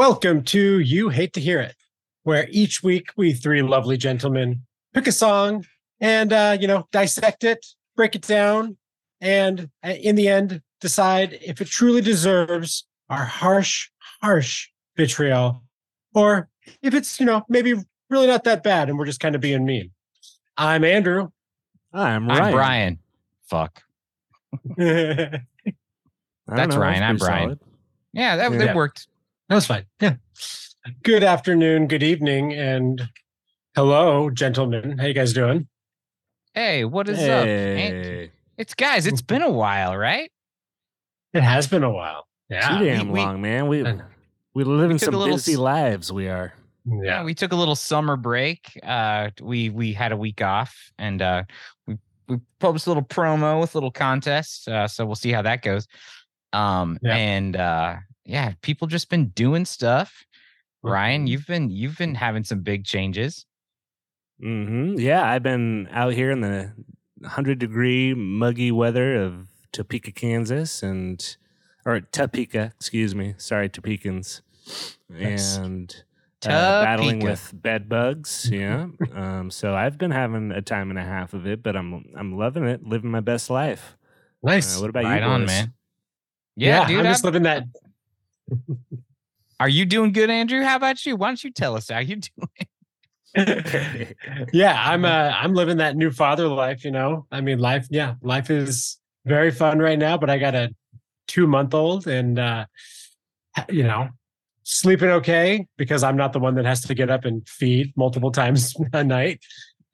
Welcome to You Hate to Hear It, where each week we three lovely gentlemen pick a song and, uh, you know, dissect it, break it down, and uh, in the end, decide if it truly deserves our harsh, harsh vitriol or if it's, you know, maybe really not that bad and we're just kind of being mean. I'm Andrew. I'm Ryan. I'm Brian. Fuck. That's know, Ryan. I'm Brian. solid. Yeah, that, Yeah. that worked. Was fine. Yeah. Good afternoon, good evening, and hello, gentlemen. How you guys doing? Hey, what is up? Ain't- Hey, It's guys. It's been a while, right? It has been a while. Yeah, too damn we- long, man. We I know. we live in some little busy lives. We are. Yeah. we took a little summer break. Uh, we we had a week off, and uh, we we published a little promo with a little contest. Uh, so we'll see how that goes. Um, Yeah. and uh, yeah, people just been doing stuff. Ryan, Mhm. you've been you've been having some big changes. hmm Yeah, I've been out here in the hundred degree muggy weather of Topeka, Kansas, and or Topeka, excuse me. Sorry, Topekans, Nice. and uh, battling with bed bugs. Yeah. um. So I've been having a time and a half of it, but I'm I'm loving it, living my best life. Nice. Uh, what about right you, on, boys? man. Yeah, dude. I'm I'm- just living that. Are you doing good, Andrew? How about you? Why don't you tell us how you're doing? yeah, I'm uh I'm living that new father life, you know. I mean, life, yeah, life is very fun right now, but I got a two month old and uh you know, sleeping okay because I'm not the one that has to get up and feed multiple times a night.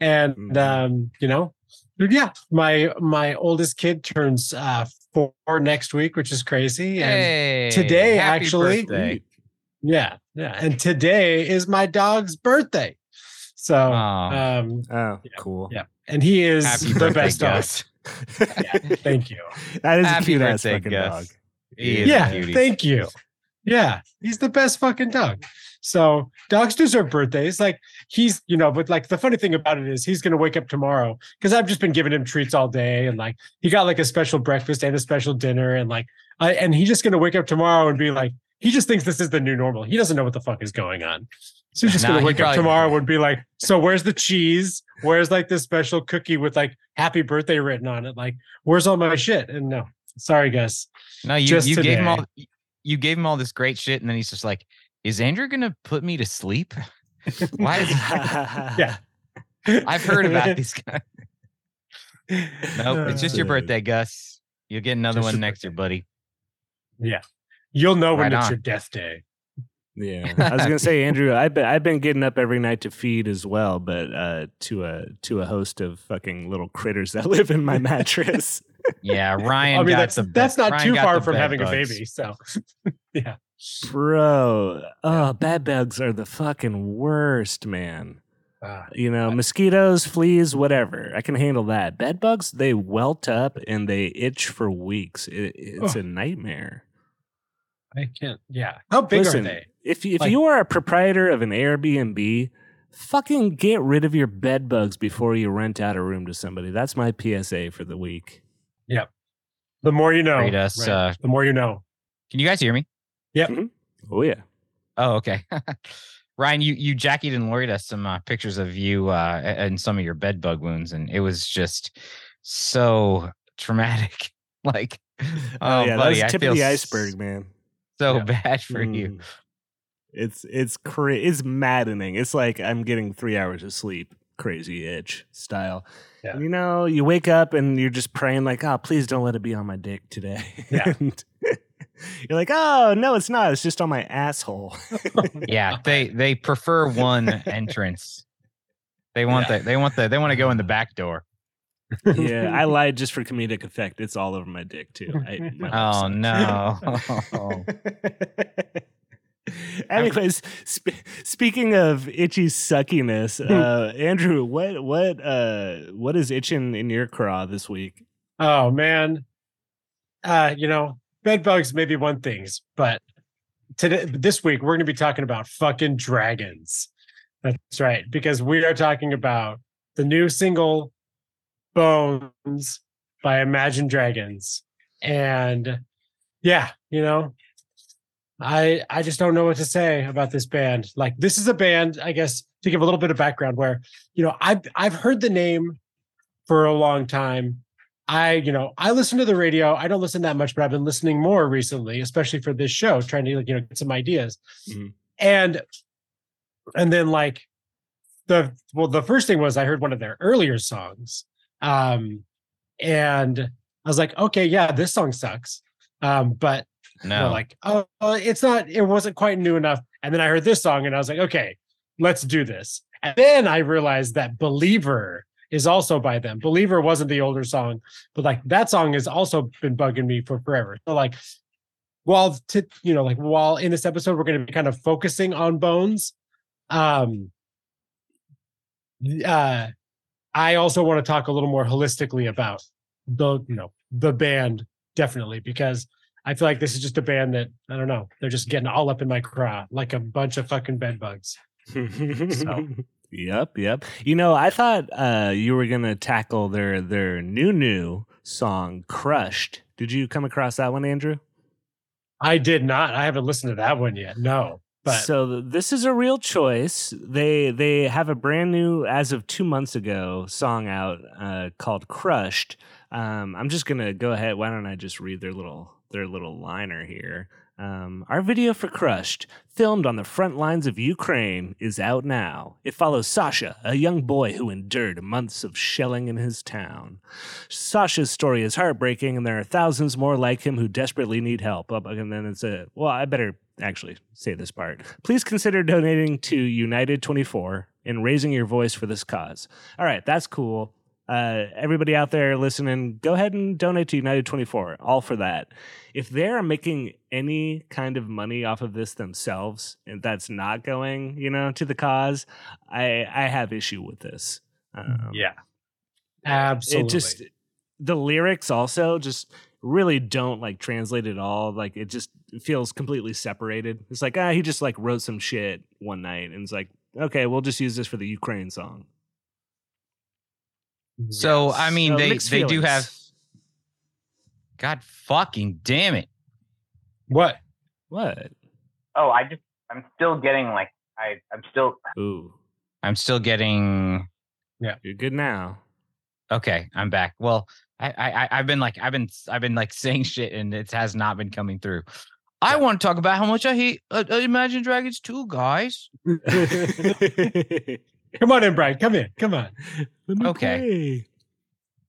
And Mhm. um, you know, yeah, my my oldest kid turns uh four next week, which is crazy. And Hey, today, happy actually- birthday. yeah, yeah. And today is my dog's birthday. So Oh, um Oh, Yeah, cool. yeah. and he is happy the best dog. Gus. Thank you. that is Happy a cute ass birthday, fucking Gus. dog. He is Yeah, cutie. thank you. Yeah, he's the best fucking dog. So dogs deserve birthdays. Like he's, you know, but like the funny thing about it is he's gonna wake up tomorrow because I've just been giving him treats all day and like he got like a special breakfast and a special dinner and like I and he's just gonna wake up tomorrow and be like, he just thinks this is the new normal. He doesn't know what the fuck is going on. So he's just Nah, gonna he wake up tomorrow and be like, so where's the cheese? Where's like this special cookie with like happy birthday written on it? Like, where's all my shit? And no, sorry, guys. No, you just you gave him all you gave him all this great shit, and then he's just like, "Is Andrew gonna put me to sleep?" Why is Yeah. I've heard about these guys. Nope, it's just your Uh, birthday, Gus. You'll get another just one your next year, buddy. Yeah. You'll know when Right it's on. your death day. Yeah, I was gonna say, Andrew, I've been I've been getting up every night to feed as well, but uh, to a to a host of fucking little critters that live in my mattress. Yeah, Ryan. I mean, got that's the that's be- not Ryan too far from bed having a baby. So, yeah, Bro, oh, bed bugs are the fucking worst, man. Uh, You know, mosquitoes, fleas, whatever. I can handle that. Bed bugs, they welt up and they itch for weeks. It, it's Oh. a nightmare. I can't. Yeah, how big Listen, are they? If you, if Like- you are a proprietor of an Airbnb, fucking get rid of your bed bugs before you rent out a room to somebody. That's my PSA for the week. Yep. The more you know. Rate us, right? uh, the more you know. Can you guys hear me? Oh yeah. Oh, okay. Ryan, you you Jackie and Lori us some uh, pictures of you uh, and some of your bed bug wounds, and it was just so traumatic. like, oh, Oh, yeah, buddy, that's I tip feel of the iceberg, man. So Yeah. bad for you. Mm. It's it's cra- it's maddening. It's like I'm getting three hours of sleep, crazy itch style. Yeah. And, you know, you wake up and you're just praying like, "Oh, please don't let it be on my dick today." Yeah. And you're like, "Oh no, it's not. It's just on my asshole." Yeah, they they prefer one entrance. They want Yeah. the they want the they want to go in the back door. yeah, I lied just for comedic effect. It's all over my dick too. I, my Oh no. Anyways, sp- speaking of itchy suckiness, uh, Andrew, what what uh what is itching in your craw this week? Oh man, uh, you know, bed bugs may be one things, but today this week we're going to be talking about fucking dragons. That's right, because we are talking about the new single "Bones" by Imagine Dragons, and yeah, you know, I I just don't know what to say about this band. Like this is a band, I guess, to give a little bit of background where, you know, I've I've heard the name for a long time. I, you know, I listen to the radio. I don't listen that much, but I've been listening more recently, especially for this show, trying to like, you know, get some ideas. Mhm. And and then like the well, the first thing was I heard one of their earlier songs. Um and I was like, okay, yeah, this song sucks. Um, but No, like, oh, it's not, it wasn't quite new enough. And then I heard this song and I was like, okay, let's do this. And then I realized that Believer is also by them. Believer wasn't the older song, but like that song has also been bugging me for forever. So like, while you know, like while in this episode we're going to be kind of focusing on Bones, um, uh, I also want to talk a little more holistically about the, you know, the band definitely because I feel like this is just a band that I don't know. They're just getting all up in my craw like a bunch of fucking bed bugs. Yep, yep. You know, I thought uh, you were gonna tackle their their new new song "Crushed." Did you come across that one, Andrew? I did not. I haven't listened to that one yet. No, but so this is a real choice. They they have a brand new, as of two months ago, song out uh, called "Crushed." Um, I'm just gonna go ahead. Why don't I just read their little their little liner here? Um, our video for Crushed, filmed on the front lines of Ukraine, is out now. It follows Sasha, a young boy who endured months of shelling in his town. Sasha's story is heartbreaking, and there are thousands more like him who desperately need help. Oh, And then it's a well, I better actually say this part. Please consider donating to United 24 and raising your voice for this cause. All right, that's cool. Uh, everybody out there listening, go ahead and donate to United 24. All for that. If they're making any kind of money off of this themselves, and that's not going, you know, to the cause, I I have issue with this. Um, yeah, absolutely. it just the lyrics also just really don't like translate at all like it just feels completely separated it's like ah he just like wrote some shit one night and it's like okay we'll just use this for the ukraine song So I mean, So they mixed they do have. God fucking damn it! what? what Oh, I just I'm still getting like I I'm still ooh I'm still getting. Yeah, you're good now Okay, I'm back. Well, I I I- I've been like I've been I've been like saying shit and it has not been coming through. I want to talk about how much I hate uh, uh, Imagine Dragons 2, guys. Come on in, Brian. Come in. Come on. Okay. play.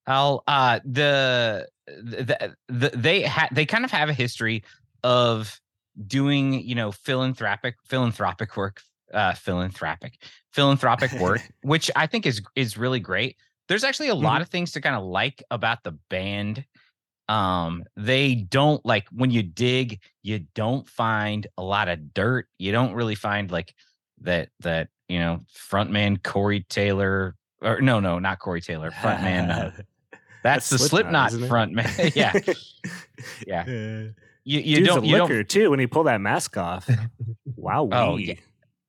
I'll uh the the, the they ha- they kind of have a history of doing you know philanthropic philanthropic work uh philanthropic philanthropic work which i think is is really great there's actually a lot of things to kind of like about the band um they don't like when you dig you don't find a lot of dirt you don't really find like that that you know frontman corey taylor or no no not corey taylor frontman uh, that's, the slipknot, isn't frontman yeah Yeah. Uh, you, you dude's don't a you don't too when he pulled that mask off wow Oh, yeah.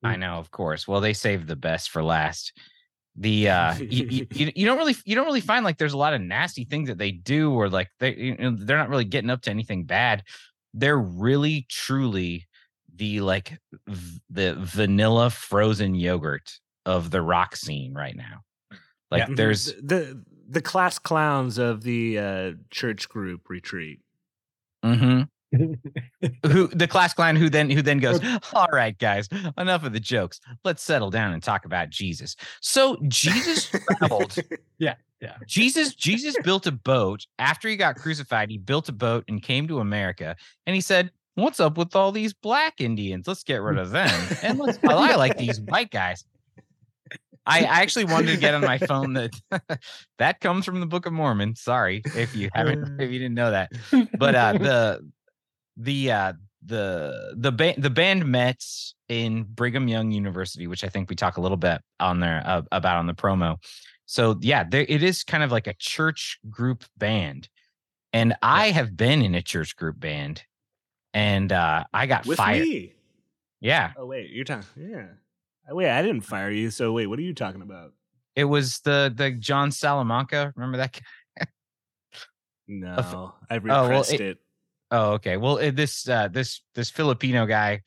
I know, of course. Well, they saved the best for last. The uh, you, you, you you don't really you don't really find like there's a lot of nasty things that they do, or like they you know, they're not really getting up to anything bad. They're really truly the like v- the vanilla frozen yogurt of the rock scene right now. Like Mhm. there's the, the the class clowns of the uh, church group retreat mhm. who the class clown who then who then goes all right guys enough of the jokes let's settle down and talk about jesus so jesus traveled Yeah, yeah. jesus jesus built a boat after he got crucified he built a boat and came to america and he said what's up with all these black indians? Let's get rid of them. And let's i like these white guys. I, I actually wanted to get on my phone that that comes from the Book of Mormon. Sorry if you haven't if you didn't know that. But uh the the uh the the band the band met in Brigham Young University, which I think we talk a little bit on there uh, about on the promo. So yeah, there it is kind of like a church group band, and I have been in a church group band, and uh I got with fired. me Yeah, oh wait you're talking yeah Oh, wait i didn't fire you so wait what are you talking about it was the the John Salamanca. Remember that? guy? no i well, repressed it- it Oh, okay. Well, uh, this uh, this this Filipino guy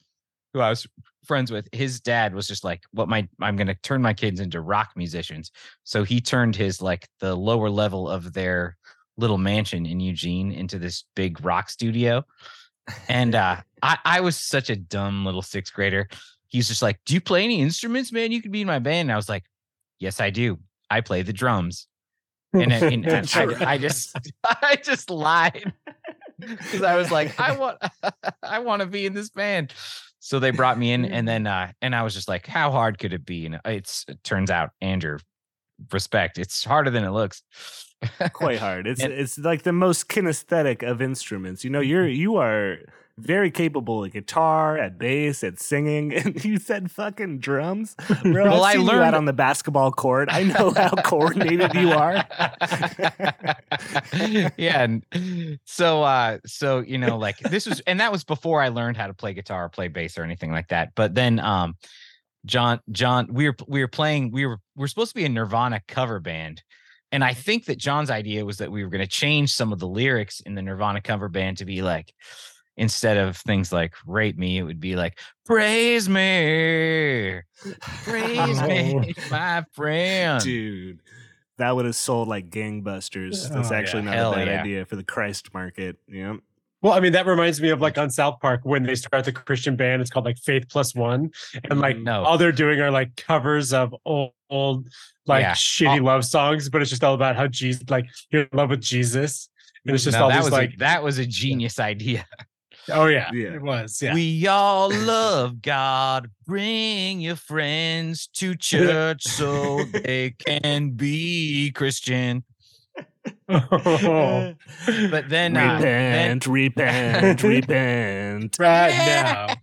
who I was friends with, his dad was just like, "What my I'm going to turn my kids into rock musicians." So he turned his like the lower level of their little mansion in Eugene into this big rock studio. And uh, I I was such a dumb little sixth grader. He's just like, "Do you play any instruments, man? You could be in my band." And I was like, "Yes, I do. I play the drums." And, and, and I, I just I just lied because I was like, I want, I want to be in this band. So they brought me in, and then, uh, and I was just like, how hard could it be? And it's it turns out, Andrew, respect, it's harder than it looks. Quite hard. It's And- it's like the most kinesthetic of instruments. You know, you're you are very capable at guitar, at bass, at singing, and you said fucking drums. Bro, Well, I seen you out learned- on the basketball court. I know how coordinated you are. yeah and so uh so you know like this was and that was before i learned how to play guitar or play bass or anything like that but then um john john we were we were playing we were we are supposed to be a nirvana cover band and i mm-hmm. think that john's idea was that we were going to change some of the lyrics in the nirvana cover band to be like instead of things like rape me it would be like praise me praise me my friend Dude. That would have sold like gangbusters. That's Oh, actually yeah. not Hell a bad yeah. idea for the Christ market. Yeah. Well, I mean, that reminds me of like on South Park when they start the Christian band. It's called like Faith Plus One, and like Mhm. No. all they're doing are like covers of old, old like Yeah. shitty Oh. love songs, but it's just all about how Jesus, like you're in love with Jesus, and it's just No, all that these was like, a, that was a genius idea oh yeah, Yeah. it was, yeah. We all love God. Bring your friends to church so they can be Christian. Oh, But then, uh, then, repent, repent, repent. right now.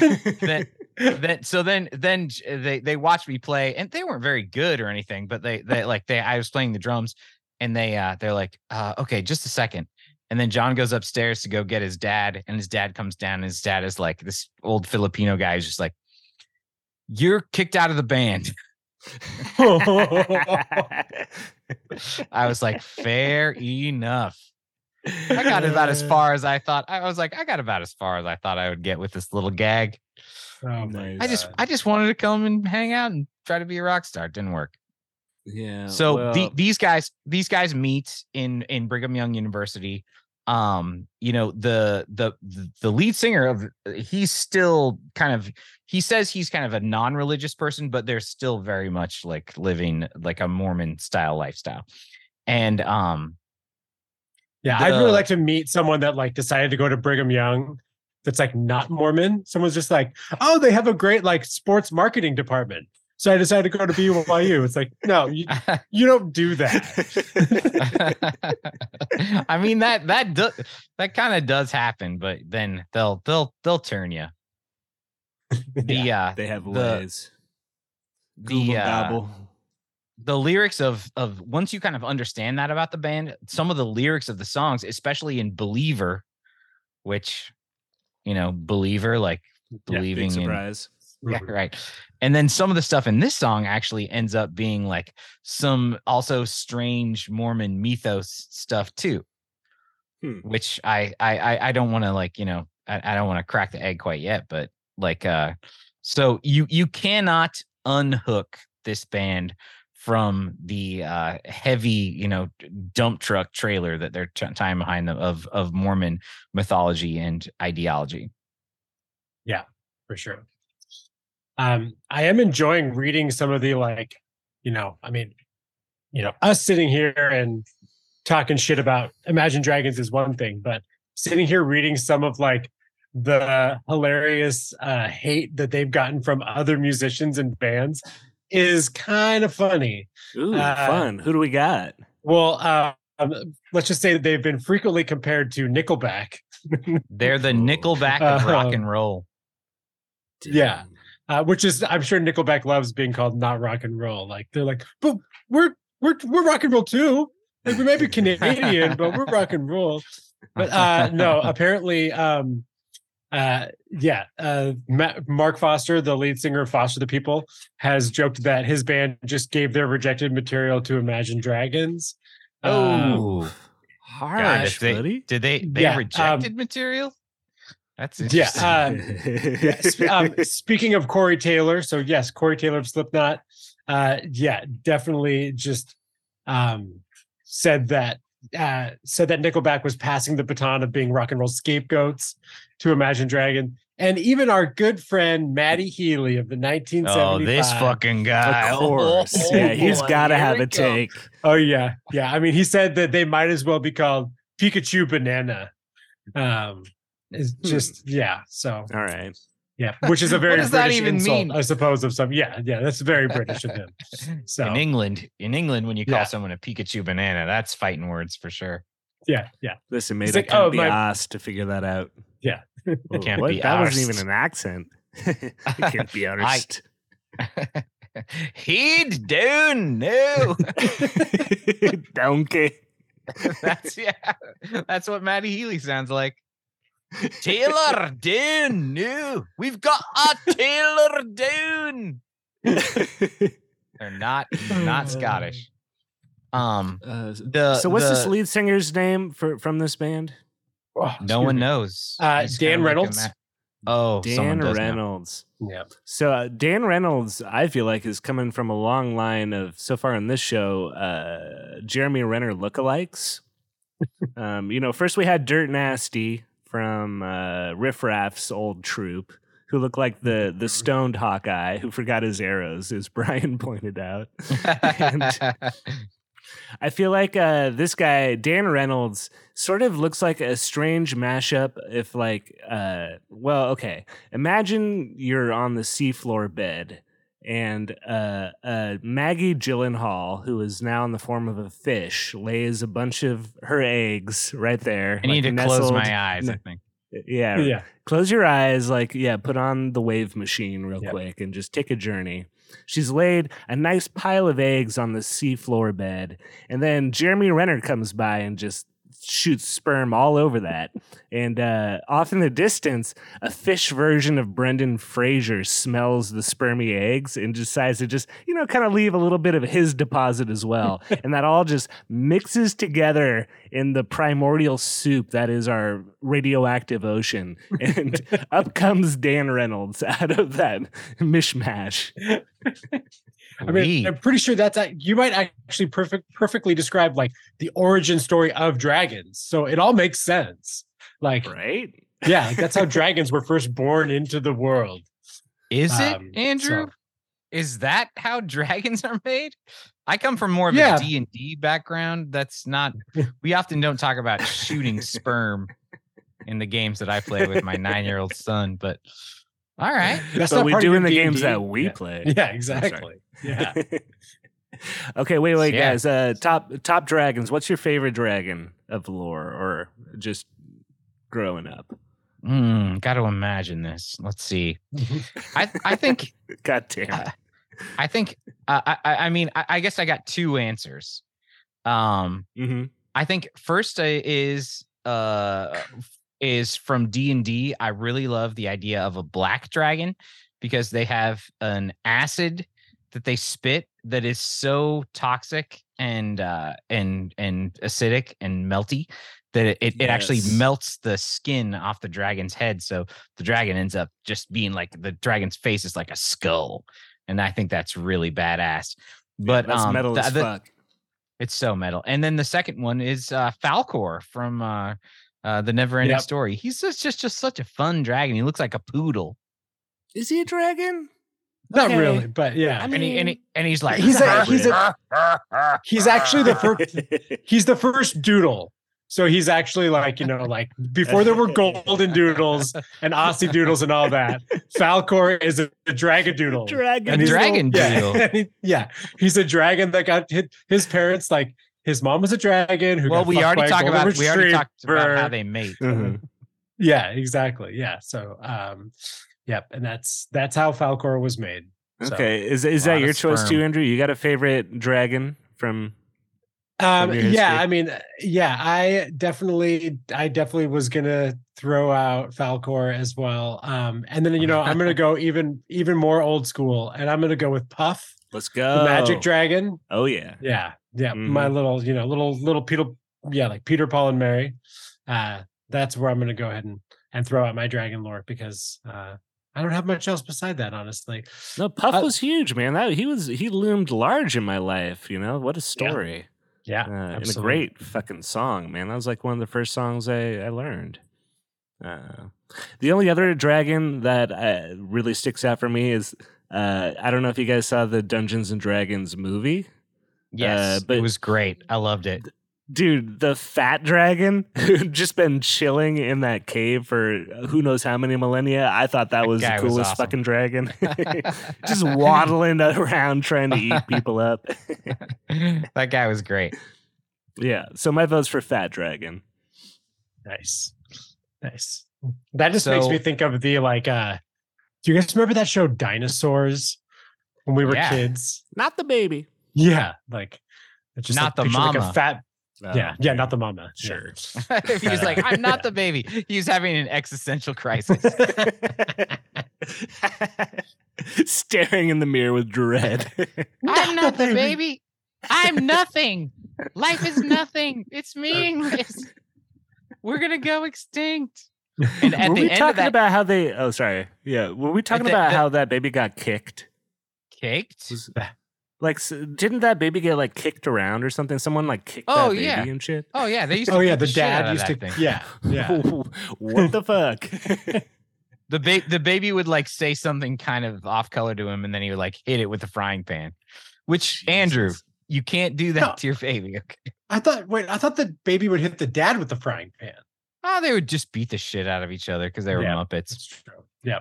then, then, so then, then they they watched me play, and they weren't very good or anything. But they they like they I was playing the drums, and they uh they're like, uh, okay, just a second. And then John goes upstairs to go get his dad, and his dad comes down, and his dad is like this old Filipino guy is just like, "You're kicked out of the band." I was like, fair enough. I got about as far as I thought. I was like, I got about as far as I thought I would get with this little gag. Oh my. I just, God. I just wanted to come and hang out and try to be a rock star. It didn't work. Yeah. So well, the, these guys, these guys meet in in Brigham Young University. Um, you know the the the- the lead singer of he's still kind of he says he's kind of a non-religious person, but they're still very much like living like a Mormon style lifestyle. And um, Yeah, I'd really like to meet someone that like decided to go to Brigham Young that's like not Mormon. Someone's just like, oh, they have a great like sports marketing department. So I decided to go to BYU. It's like, no, you, you don't do that. I mean that that do, that kind of does happen, but then they'll they'll they'll turn you. The uh they have the- ways. the uh, gobble. the lyrics of of once you kind of understand that about the band, some of the lyrics of the songs, especially in Believer, which you know, Believer like Yeah, big Big believing in surprise. Yeah, right. And then some of the stuff in this song actually ends up being like some also strange Mormon mythos stuff too, Hmm. which I I I, I don't want to like you know I, I don't want to crack the egg quite yet, but like uh, so you you cannot unhook this band from the uh heavy you know dump truck trailer that they're t- tying behind them of of Mormon mythology and ideology. Yeah, for sure. Um, I am enjoying reading some of the like, you know, I mean, you know, us sitting here and talking shit about Imagine Dragons is one thing, but sitting here reading some of like the hilarious uh hate that they've gotten from other musicians and bands is kind of funny. Ooh, Uh, fun. Who do we got? Well, uh, um, let's just say that they've been frequently compared to Nickelback. They're the. Nickelback of rock Uh, and roll. yeah. Uh, which is I'm sure Nickelback loves being called not rock and roll. Like they're like, but we're we're we're rock and roll too. Like we may be Canadian, but we're rock and roll. But uh no, apparently um uh yeah, uh Ma- Mark Foster, the lead singer of Foster the People, has joked that his band just gave their rejected material to Imagine Dragons. Oh, God, Harsh, if they, buddy. did they they Yeah, um, rejected material? That's Yeah, interesting. yeah, sp- um, speaking of Corey Taylor, so yes, Corey Taylor of Slipknot, uh, yeah, definitely just um, said that uh, said that Nickelback was passing the baton of being rock and roll scapegoats to Imagine Dragon, and even our good friend Matty Healy of the 1975. oh, this fucking guy. of course. Oh, yeah, he's boy, got to have we a go. take. Oh yeah, yeah. I mean, he said that they might as well be called Pikachu Banana. Um, it's hmm. just yeah. So All right. yeah, which is a very does that even insult, mean? I suppose. Of some, yeah, yeah. That's very British of him. So In England, in England, when you call Yeah. someone a Pikachu banana, that's fighting words for sure. yeah, yeah. Listen, mate, He's I like, can't "Oh, be my-" asked to figure that out. Yeah. Whoa, Can't what? be that wasn't even an accent. it can't be I- He'd do no. Donkey. that's yeah. That's what Matty Healy sounds like. Taylor Dune. no. We've got a Taylor Dune. They're not not Scottish. Um, Uh, the so what's this lead singer's name for from this band? Oh, No one me. knows. Uh, Dan kinda like a Reynolds? oh, Dan does know. Reynolds. Yeah. So uh, Dan Reynolds, I feel like, is coming from a long line of so far in this show, uh, Jeremy Renner lookalikes. um, you know, first we had Dirt Nasty from uh, Riff Raff's old troop, who looked like the the stoned Hawkeye who forgot his arrows, as Brian pointed out. And- I feel like uh, this guy Dan Reynolds sort of looks like a strange mashup. If like, uh, well, okay, imagine you're on the seafloor bed, and uh, uh, Maggie Gyllenhaal, who is now in the form of a fish, lays a bunch of her eggs right there. I need like, to close my eyes. I think. Yeah, Yeah. close your eyes like yeah put on the wave machine real Yep. quick and just take a journey she's laid a nice pile of eggs on the seafloor bed and then jeremy renner comes by and just shoots sperm all over that and uh, off in the distance a fish version of brendan fraser smells the spermy eggs and decides to just you know kind of leave a little bit of his deposit as well and that all just mixes together in the primordial soup that is our radioactive ocean. And up comes Dan Reynolds out of that mishmash. I mean, I'm pretty sure that's a- you might actually perfect perfectly describe like the origin story of dragons. So it all makes sense. Like, Right? yeah, like that's how dragons were first born into the world. Is it Um, Andrew? so- Is that how dragons are made? I come from more of Yeah. a D and D background. That's not. We often don't talk about shooting sperm in the games that I play with my nine-year-old son. But all right, That's but not we part of do your in the games D&D. that we yeah. play. Yeah, sorry. exactly. Yeah. okay, wait, wait, Yeah. guys. Uh, top top dragons. What's your favorite dragon of lore, or just growing up? Hmm, got to imagine this. Let's see. I I think God damn. Uh, I think uh, I I I mean I, I guess I got two answers. Um, hmm I think first uh, is uh is from D and D. I really love the idea of a black dragon because they have an acid that they spit that is so toxic and uh and and acidic and melty that it, it, it actually melts the skin off the dragon's head so the dragon ends up just being like the dragon's face is like a skull and i think that's really badass but that's um, metal the- as the- fuck. it's so metal. And then the second one is uh Falkor from uh uh the Never Ending Yep. Story. He's just, just just such a fun dragon. He looks like a poodle. Is he a dragon? Not Okay. really, but yeah. I and he and he and he's like He's a- he's a- he's actually the first he's the first doodle. So he's actually like, you know, like before there were golden doodles and Aussie doodles and all that, Falkor is a, a dragon doodle. dragon. A dragon yeah, doodle. and he- yeah, he's a dragon that got hit. His parents like his mom was a dragon who. well, got we already by a talked about we already talked about how they mate. Mhm. Yeah, exactly. Yeah. So, um, yep, and that's that's how Falkor was made. So, Okay, is is that your choice too. Andrew? You got a favorite dragon from? Um, yeah. I mean, yeah, I definitely, I definitely was gonna throw out Falkor as well. Um, and then you know, I'm gonna go even even more old school, and I'm gonna go with Puff, Let's go. the Magic Dragon. Oh yeah. Yeah, yeah, my Mhm. little, you know, little little Peter yeah, like Peter, Paul, and Mary. Uh, that's where I'm going to go ahead and and throw out my dragon lore because uh, I don't have much else beside that, honestly. No, Puff Uh, was huge, man. That he was he loomed large in my life. You know what a story. Yeah, uh, and a great fucking song, man. That was like one of the first songs I, I learned. Uh, the only other dragon that uh, really sticks out for me is uh, I don't know if you guys saw the Dungeons and Dragons movie. Yes, but- it was great. I loved it. Dude, the fat dragon who'd just been chilling in that cave for who knows how many millennia. I thought that That was the guy was coolest awesome. fucking dragon. just waddling around trying to eat people up. that guy was great. yeah. So my vote's for Fat Dragon. Nice. Nice. That just makes me think of the like uh do you guys remember that show Dinosaurs when we were Yeah. kids? Not the baby. Yeah, like it's just Not like, the picture, like, mama. a fat Uh, yeah, Oh, yeah, not the mama. Yeah. Sure. he was like, "I'm not the baby." He was having an existential crisis. Staring in the mirror with dread. I'm not the baby. I'm nothing. Life is nothing. It's meaningless. We're gonna go extinct. And at were the we end talking of that about how they? Oh, sorry. Yeah, were we talking the- about the- how that baby got kicked? Kicked. Was- like, s- didn't that baby get like kicked around or something? Someone like kicked Oh, that baby yeah. and shit. Oh yeah, they used oh, to Oh yeah, beat the dad used to thing. yeah, yeah. what the fuck? The ba- the baby would like say something kind of off color to him, and then he would like hit it with the frying pan. Which Andrew, you can't do that No. to your baby. Okay. I thought wait, I thought the baby would hit the dad with the frying pan. Oh, they would just beat the shit out of each other because they were Yeah. muppets. That's true. Yeah.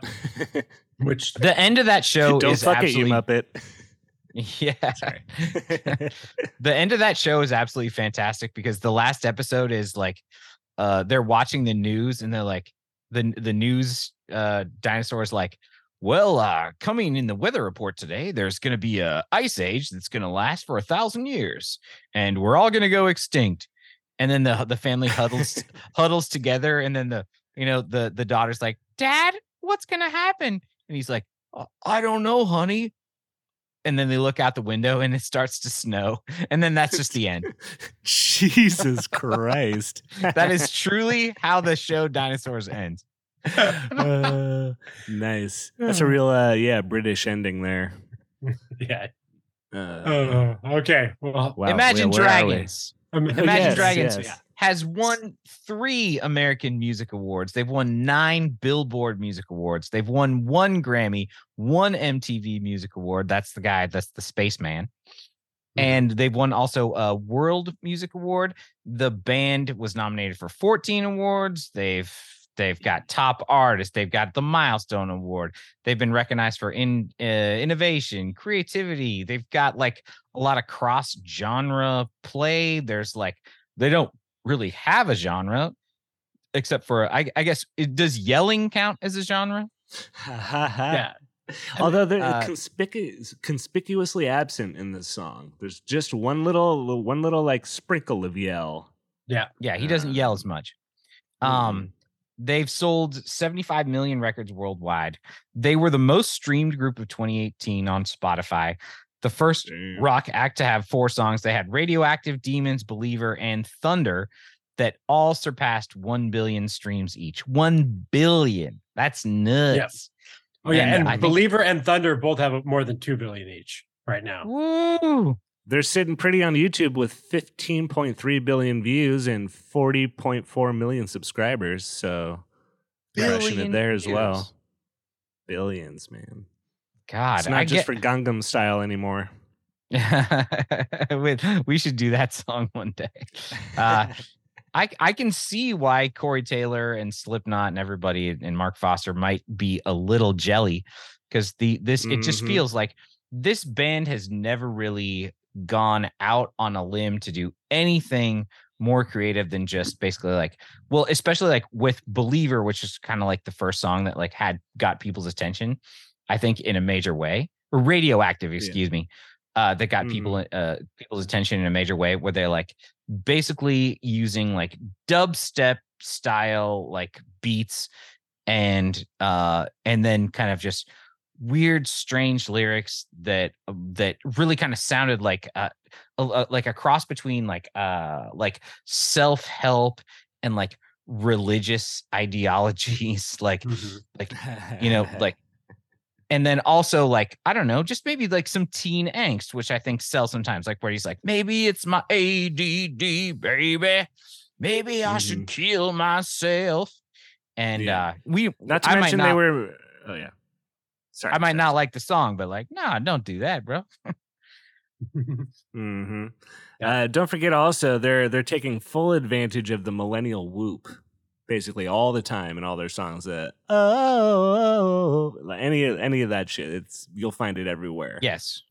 Which The end of that show Don't is fuck absolutely it, you muppet. yeah. The end of that show is absolutely fantastic because the last episode is like uh they're watching the news and they're like the the news uh dinosaurs like well uh coming in the weather report today there's going to be a ice age that's going to last for a thousand years and we're all going to go extinct. And then the the family huddles huddles together and then the you know the the daughter's like dad what's going to happen? And he's like "Uh, i don't know honey and then they look out the window and it starts to snow and then that's just the end Jesus Christ. that is truly how the show dinosaurs ends Uh, nice. That's a real, uh, yeah, British ending there. yeah. Uh, Oh, okay. Well, wow, imagine where- where dragons um, Imagine Yes, Dragons yes. Has won three American Music Awards. They've won nine Billboard Music Awards. They've won one Grammy, one MTV Music Award. That's the guy, that's the spaceman. And they've won also a World Music Award. The band was nominated for 14 awards. They've they've got top artist. They've got the Milestone Award. They've been recognized for in uh, innovation, creativity. They've got like a lot of cross genre play. There's like they don't really have a genre except for I, I guess it, does yelling count as a genre? yeah. Although they're uh, conspicu- conspicuously absent in this song. There's just one little, one little like sprinkle of yell. Yeah, yeah, he doesn't yell Um, as much. Um, they've sold 75 million records worldwide. They were the most streamed group of 2018 on Spotify. The first Damn. rock act to have four songs. They had Radioactive, Demons, Believer, and Thunder that all surpassed 1 billion streams each. 1 billion. That's nuts. Oh yeah, And and, I think- Believer and Thunder both have more than two billion each right now. Woo! They're sitting pretty on YouTube with 15.3 billion views and 40.4 million subscribers. So crushing it Billion there as well. Billions, man. God, It's not I just get, for Gangnam Style anymore. We should do that song one day. Uh, I I can see why Corey Taylor and Slipknot and everybody and Mark Foster might be a little jelly because the this it just Mhm. feels like this band has never really gone out on a limb to do anything more creative than just basically like well especially like with believer which is kind of like the first song that like had got people's attention i think in a major way or radioactive excuse me uh that got people uh people's attention in a major way where they're like basically using like dubstep style like beats and uh and then kind of just weird strange lyrics that that really kind of sounded like uh, a, like a cross between like uh like self-help and like religious ideologies like Mhm. like you know like and then also like i don't know just maybe like some teen angst which i think sells sometimes like where he's like maybe it's my add baby maybe i should kill myself and Yeah. uh we not to I mention not, they were. Oh yeah. Sorry. i might not like the song but like nah don't do that bro mm-hmm. Uh, don't forget also they're they're taking full advantage of the millennial whoop basically all the time in all their songs. that oh, like any of- any of that shit. It's you'll find it everywhere. yes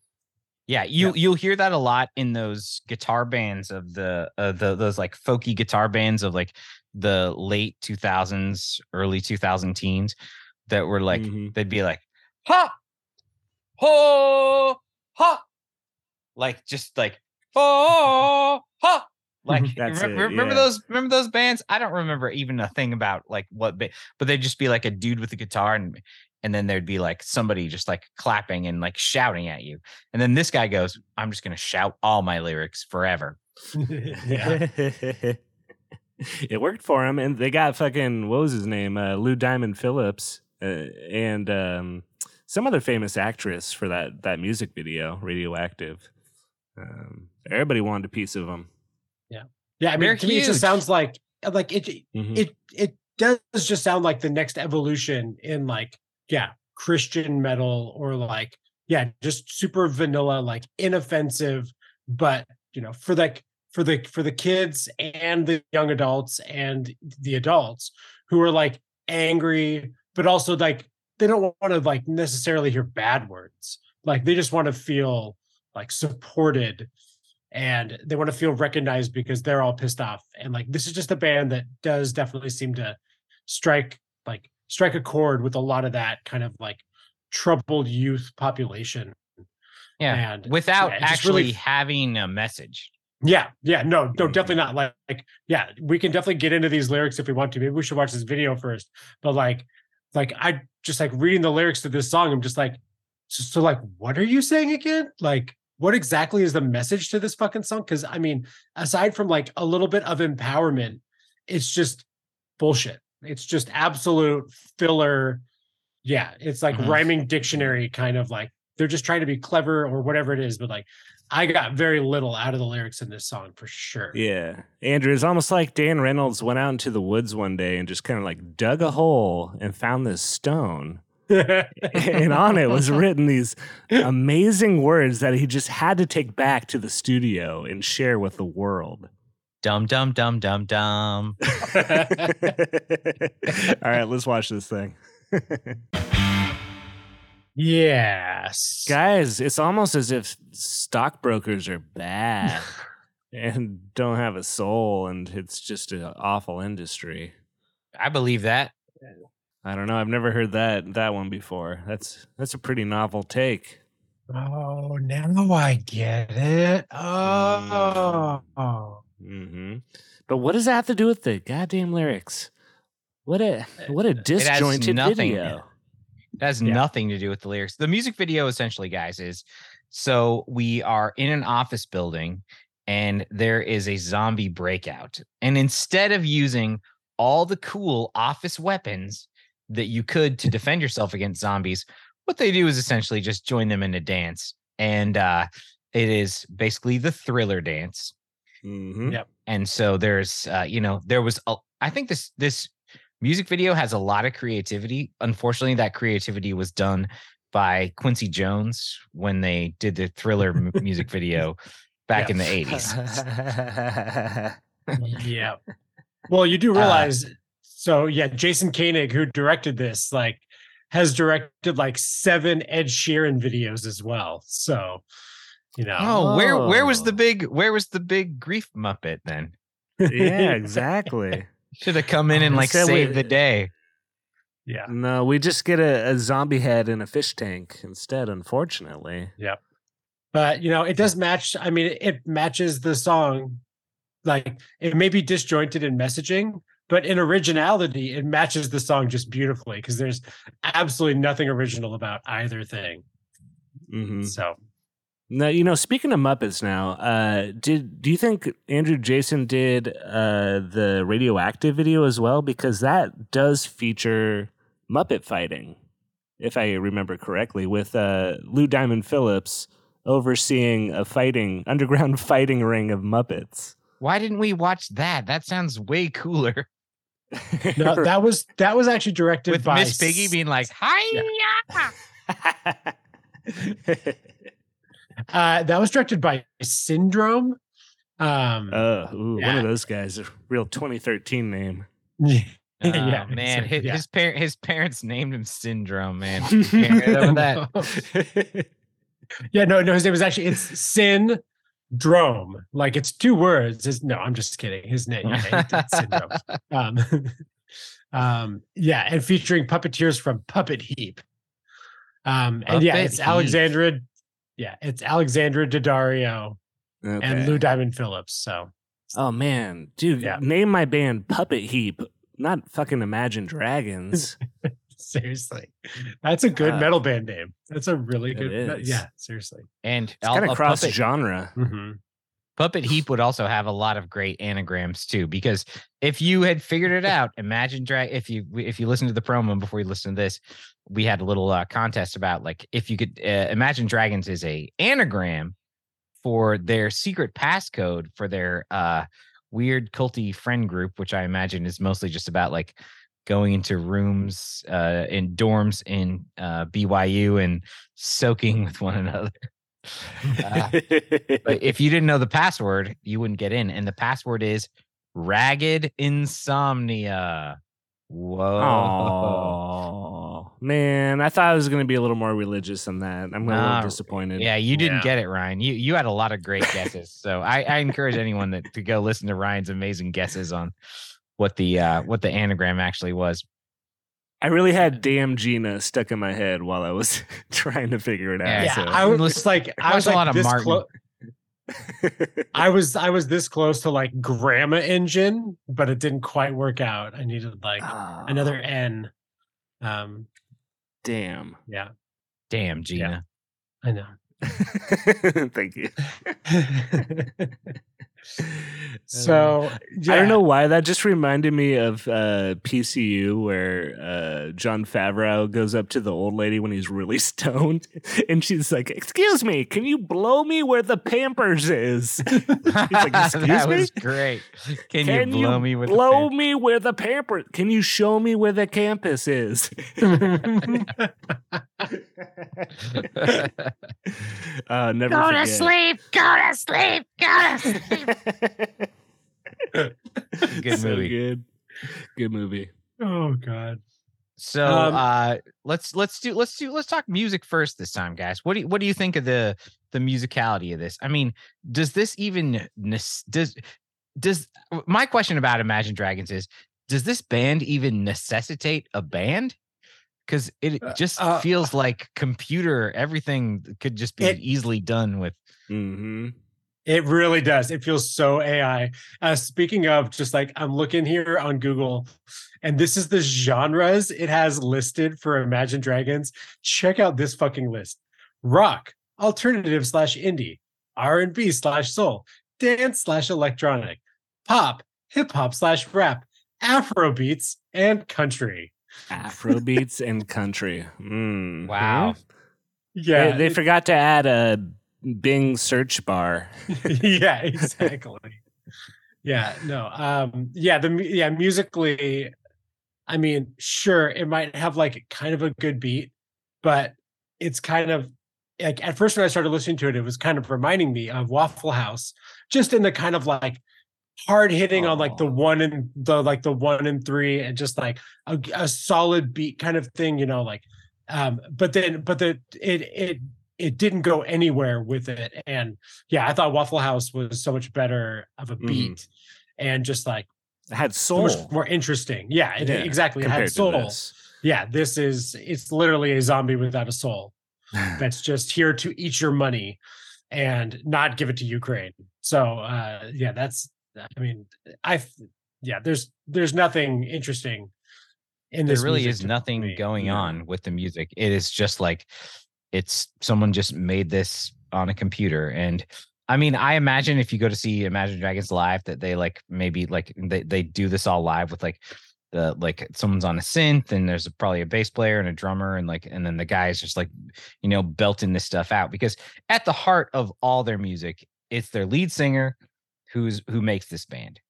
yeah you you'll hear that a lot in those guitar bands of the uh, the those like folky guitar bands of like the late 2000s early 2000 teens that were like Mhm. they'd be like ha ho ha like just like oh ha like That's remem- it, remember yeah. those remember those bands i don't remember even a thing about like what ba- but they'd just be like a dude with a guitar and and then there'd be like somebody just like clapping and like shouting at you and then this guy goes i'm just going to shout all my lyrics forever it worked for him, and they got fucking what was his name, uh, Lou Diamond Phillips, uh, and um, some other famous actress for that that music video, Radioactive. Um, everybody wanted a piece of him. Yeah, I mean, They're to me, it just sounds like like it. Mhm. It it does just sound like the next evolution in like yeah Christian metal or like yeah just super vanilla like inoffensive, but you know for like for the for the kids and the young adults and the adults who are like angry, but also like they don't want to like necessarily hear bad words. Like they just want to feel like supported and they want to feel recognized because they're all pissed off and like this is just a band that does definitely seem to strike like strike a chord with a lot of that kind of like troubled youth population. Yeah and without yeah, actually really- having a message. Yeah yeah no no Mhm. definitely not like, like yeah we can definitely get into these lyrics if we want to maybe we should watch this video first but like like i just like reading the lyrics to this song i'm just like so, so like what are you saying again? Like what exactly is the message to this fucking song? Because i mean aside from like a little bit of empowerment it's just bullshit. It's just absolute filler. Yeah it's like Mhm. rhyming dictionary kind of like they're just trying to be clever or whatever it is but like i got very little out of the lyrics in this song for sure. Yeah, Andrew, it's almost like Dan Reynolds went out into the woods one day and just kind of like dug a hole and found this stone. And on it was written these amazing words that he just had to take back to the studio and share with the world. dum dum dum dum dum All right, let's watch this thing. yes Guys, it's almost as if stockbrokers are bad and don't have a soul and it's just an awful industry. i believe that I don't know. I've never heard that that one before. That's that's a pretty novel take. oh now i get it oh hmm But what does that have to do with the goddamn lyrics? What a what a has disjointed nothing- video. It has Yeah. nothing to do with the lyrics. The music video, essentially, guys, is so we are in an office building and there is a zombie breakout. And instead of using all the cool office weapons that you could to defend yourself against zombies, what they do is essentially just join them in a dance. And uh, it is basically the thriller dance hmm Yeah. and so there's uh, you know there was a, i think this this music video has a lot of creativity unfortunately that creativity was done by quincy jones when they did the thriller m- music video back Yeah. in the 80s yeah well you do realize so yeah jason koenig who directed this like has directed like seven ed sheeran videos as well so you know oh where where was the Oh. big where was the big grief muppet then yeah, exactly. should have come in and like instead we- saved the day yeah No, we just get a, a zombie head in a fish tank instead, unfortunately. Yep. But you know it does match i mean it matches the song like it may be disjointed in messaging but in originality it matches the song just beautifully because there's absolutely nothing original about either thing hmm so Now, you know, speaking of Muppets now, uh, did do you think Andrew Jason did uh, the radioactive video as well? Because that does feature Muppet fighting, if I remember correctly, with uh, Lou Diamond Phillips overseeing a fighting underground fighting ring of Muppets. Why didn't we watch that? That sounds way cooler. No, that was that was actually directed With by Miss Piggy S- being like, "Hi." uh, that was directed by Syndrome. Um, Oh, ooh, one Yeah. of those guys, a real 2013 name. yeah, Oh, Yeah, man, exactly, his, yeah. his parent his parents named him Syndrome. Man, over that. yeah, no, no, his name was actually it's Syndrome. Like it's two words. His, no, I'm just kidding. His name, yeah, Syndrome. Um, um, yeah, and featuring puppeteers from Puppet Heap. Um, and yeah, it's Heap. Alexandra. Yeah, it's Alexandra Daddario and Lou Diamond Phillips. So Oh man, dude, Yeah. name my band Puppet Heap, not fucking Imagine Dragons. seriously, that's a good Uh, metal band name. That's a really good. is. Yeah, seriously. and It's kind of cross puppet, genre. hmm puppet Heap would also have a lot of great anagrams too. Because if you had figured it out, imagine drag. If you if you listen to the promo before you listen to this, we had a little uh, contest about like if you could uh, imagine dragons is a anagram for their secret passcode for their uh weird culty friend group, which I imagine is mostly just about like going into rooms uh in dorms in uh BYU and soaking with one another. Uh, but if you didn't know the password, you wouldn't get in. And the password is ragged insomnia. Whoa. Man, I thought I was going to be a little more religious than that. I'm a little disappointed. Yeah, you didn't Yeah. get it, Ryan. You you had a lot of great guesses. so I, I encourage anyone that, to go listen to Ryan's amazing guesses on what the uh what the anagram actually was. I really had "Damn Gina" stuck in my head while I was trying to figure it out. Yeah, Yeah, so. I was Listen, like, I watched was a like lot of this Martin. close. I was I was this close to like Grandma Engine, but it didn't quite work out. I needed like Ah, another N. Um, damn. yeah, Damn, Gina. I know. Thank you. So I don't know why that just reminded me of uh, PCU, where uh, Jon Favreau goes up to the old lady when he's really stoned, and she's like, "Excuse me, can you blow me where the Pampers is? like, "Excuse that me? was great. Can, Can you blow me with the blow fan- me where the Pampers? Can you show me where the campus is?" uh, never Go to sleep. Go to sleep. Go to sleep. Good So movie. good. Good movie. oh God. So Um, uh let's let's do let's do let's talk music first this time, guys. What do you what do you think of the the musicality of this? I mean, does this even does does my question about Imagine Dragons is does this band even necessitate a band? Because it Uh, just uh, feels like computer everything could just be It- easily done with hmm It really does. It feels so AI. Uh, speaking of, just like I'm looking here on Google, and this is the genres it has listed for Imagine Dragons. Check out this fucking list: rock, alternative slash indie, R and B slash soul, dance slash electronic, pop, hip hop slash rap, Afro beats, and country. Afro beats and country. Mm. Wow. Yeah, They, they forgot to add a Bing search bar. yeah, exactly. yeah, no. Um yeah, the yeah, musically I mean, sure it might have like kind of a good beat, but it's kind of like at first when I started listening to it it was kind of reminding me of Waffle House just in the kind of like hard hitting on like the one and the like the one and three and just like a, a solid beat kind of thing, you know, like um but then but the it it it didn't go anywhere with it and yeah i thought waffle house was so much better of a Mhm. beat and just like It had so soul. much more interesting yeah, it, Yeah, exactly it had soul this. yeah this is it's literally a zombie without a soul that's just here to eat your money and not give it to ukraine so uh yeah that's i mean i yeah there's there's nothing interesting in there this really is nothing going No. on with the music. It is just like it's someone just made this on a computer and I mean, I imagine if you go to see Imagine Dragons live, that they like maybe like they, they do this all live with like the like someone's on a synth and there's probably a bass player and a drummer and like and then the guys just like you know belting this stuff out because at the heart of all their music, it's their lead singer who's who makes this band.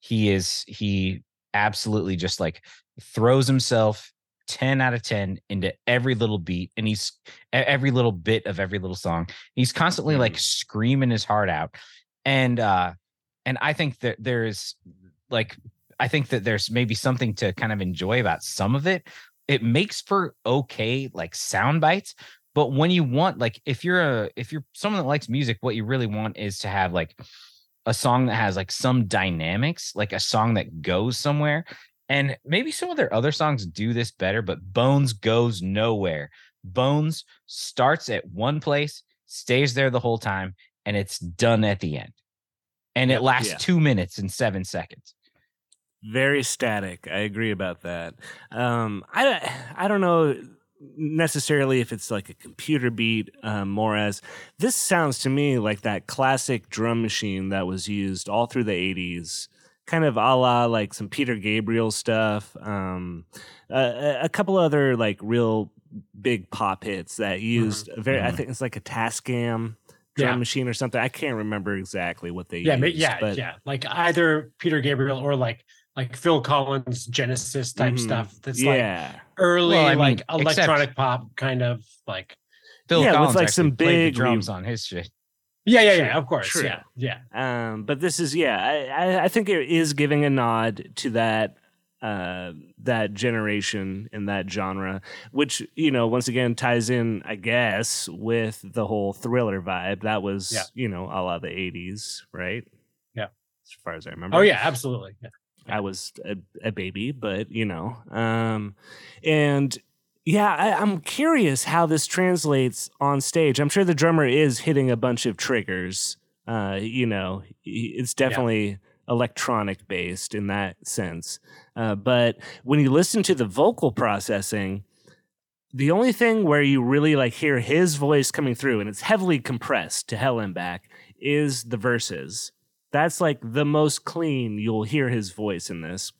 He is he absolutely just like throws himself 10 out of 10 into every little beat and he's every little bit of every little song. He's constantly like screaming his heart out and uh and i think that there's like i think that there's maybe something to kind of enjoy about some of it. It makes for okay like sound bites but when you want like if you're a if you're someone that likes music what you really want is to have like a song that has like some dynamics like a song that goes somewhere and maybe some of their other songs do this better, but Bones goes nowhere. Bones starts at one place, stays there the whole time, and it's done at the end. And it lasts Yeah. two minutes and seven seconds. Very static. I agree about that. Um, I I don't know necessarily if it's like a computer beat, um, more as this sounds to me like that classic drum machine that was used all through the '80s, kind of a la like some Peter Gabriel stuff, um, a, a couple other like real big pop hits that used a very. I Mhm. think it's like a Tascam. Drum Yeah. machine or something. I can't remember exactly what they Yeah, used. yeah, but yeah. Like either Peter Gabriel or like like Phil Collins Genesis type Mhm. stuff. That's like yeah. early Well, I mean, like except- electronic pop kind of like Phil Yeah, with, like, some big drums on his shit. yeah, yeah, True, yeah. Of course, true. yeah, yeah. Um, but this is yeah, I, I, I think it is giving a nod to that uh, that generation and that genre, which you know once again ties in, I guess, with the whole thriller vibe. That was Yeah. you know a lot of the '80s, right? Yeah. as far as I remember. Oh yeah, absolutely. Yeah. I was a, a baby, but you know, um, and yeah, I, I'm curious how this translates on stage. I'm sure the drummer is hitting a bunch of triggers. Uh, you know, it's definitely electronic based in that sense. Uh, but when you listen to the vocal processing, the only thing where you really like hear his voice coming through, and it's heavily compressed to hell and back, is the verses. That's like the most clean you'll hear his voice in this.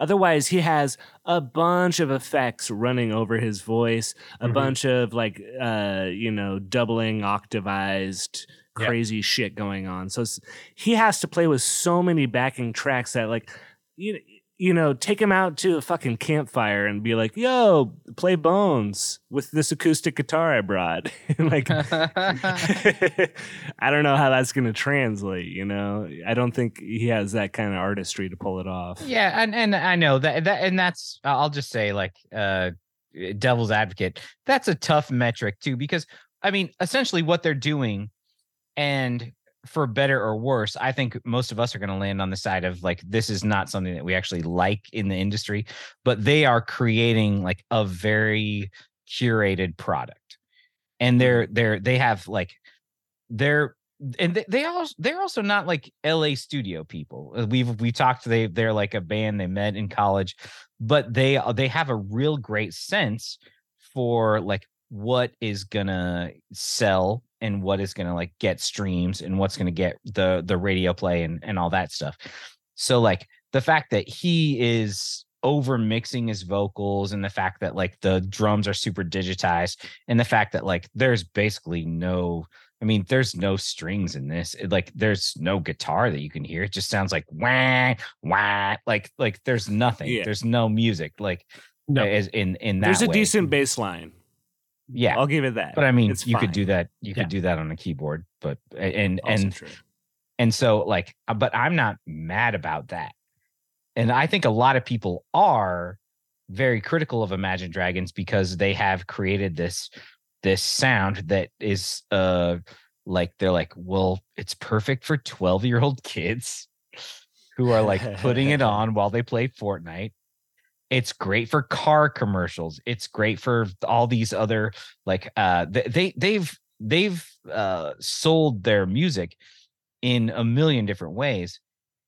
Otherwise, he has a bunch of effects running over his voice, a Mhm. bunch of like, uh, you know, doubling octavized crazy shit going on. So he has to play with so many backing tracks that, like, you, you know, take him out to a fucking campfire and be like, yo, play Bones with this acoustic guitar I brought. like, I don't know how that's going to translate. You know, I don't think he has that kind of artistry to pull it off. Yeah, and and I know that that and that's I'll just say like uh devil's advocate. That's a tough metric too because I mean essentially what they're doing and for better or worse, I think most of us are going to land on the side of like this is not something that we actually like in the industry, but they are creating like a very curated product. And they're they're they have like they're and they, they also they're also not like LA studio people. Uh, We've we talked they they're like a band they met in college, but they uh, they have a real great sense for like what is gonna sell and what is gonna like get streams and what's gonna get the the radio play and and all that stuff. So like the fact that he is over mixing his vocals and the fact that like the drums are super digitized and the fact that like there's basically no I mean, there's no strings in this. It, like, there's no guitar that you can hear. It just sounds like wah wah. Like, like there's nothing. Yeah. There's no music. Like, No. as in in that. There's a way. decent bass line. Yeah, I'll give it that. but I mean, It's you could do that. You Yeah. could do that on a keyboard. But and Also and true. and so like, uh, but I'm not mad about that. And I think a lot of people are very critical of Imagine Dragons because they have created this this sound that is uh like they're like, well, it's perfect for 12 year old kids who are like putting it on while they play Fortnite. It's great for car commercials. It's great for all these other like uh th- they they've they've uh sold their music in a million different ways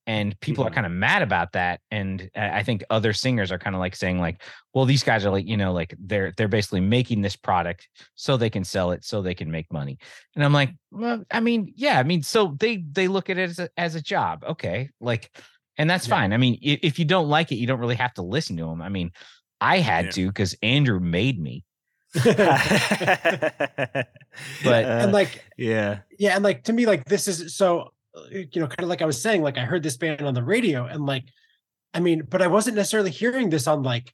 and people are kind of mad about that and I I think other singers are kind of like saying like well these guys are like you know like they're they're basically making this product so they can sell it so they can make money and i'm like well i mean yeah i mean so they they look at it as a, as a job okay like and that's Yeah. fine. I mean if you don't like it you don't really have to listen to them i mean i had Yeah. to because andrew made me. But and like yeah, yeah and like to me like this is so uh, you know kind of like i was saying like i heard this band on the radio and like i mean but i wasn't necessarily hearing this on like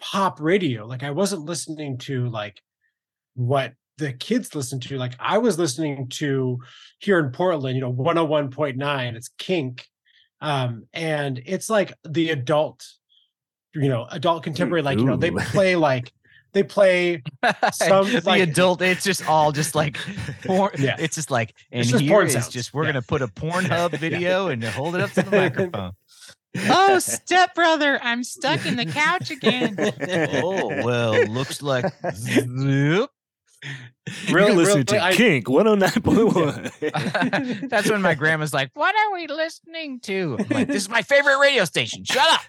pop radio. Like i wasn't listening to like what the kids listen to. Like i was listening to here in portland you know 101.9 it's kink um and it's like the adult you know adult contemporary like you know they play like they play Some, the like- adult it's just all just like porn Yeah. it's just like and It's just here porn is sounds. just we're Yeah. gonna put a Pornhub video and hold it up to the microphone oh stepbrother i'm stuck in the couch again oh well looks like Zoop. Really You're listening really, to I- Kink 109.1. That's when my grandma's like, "What are we listening to?" I'm like, "This is my favorite radio station. Shut up."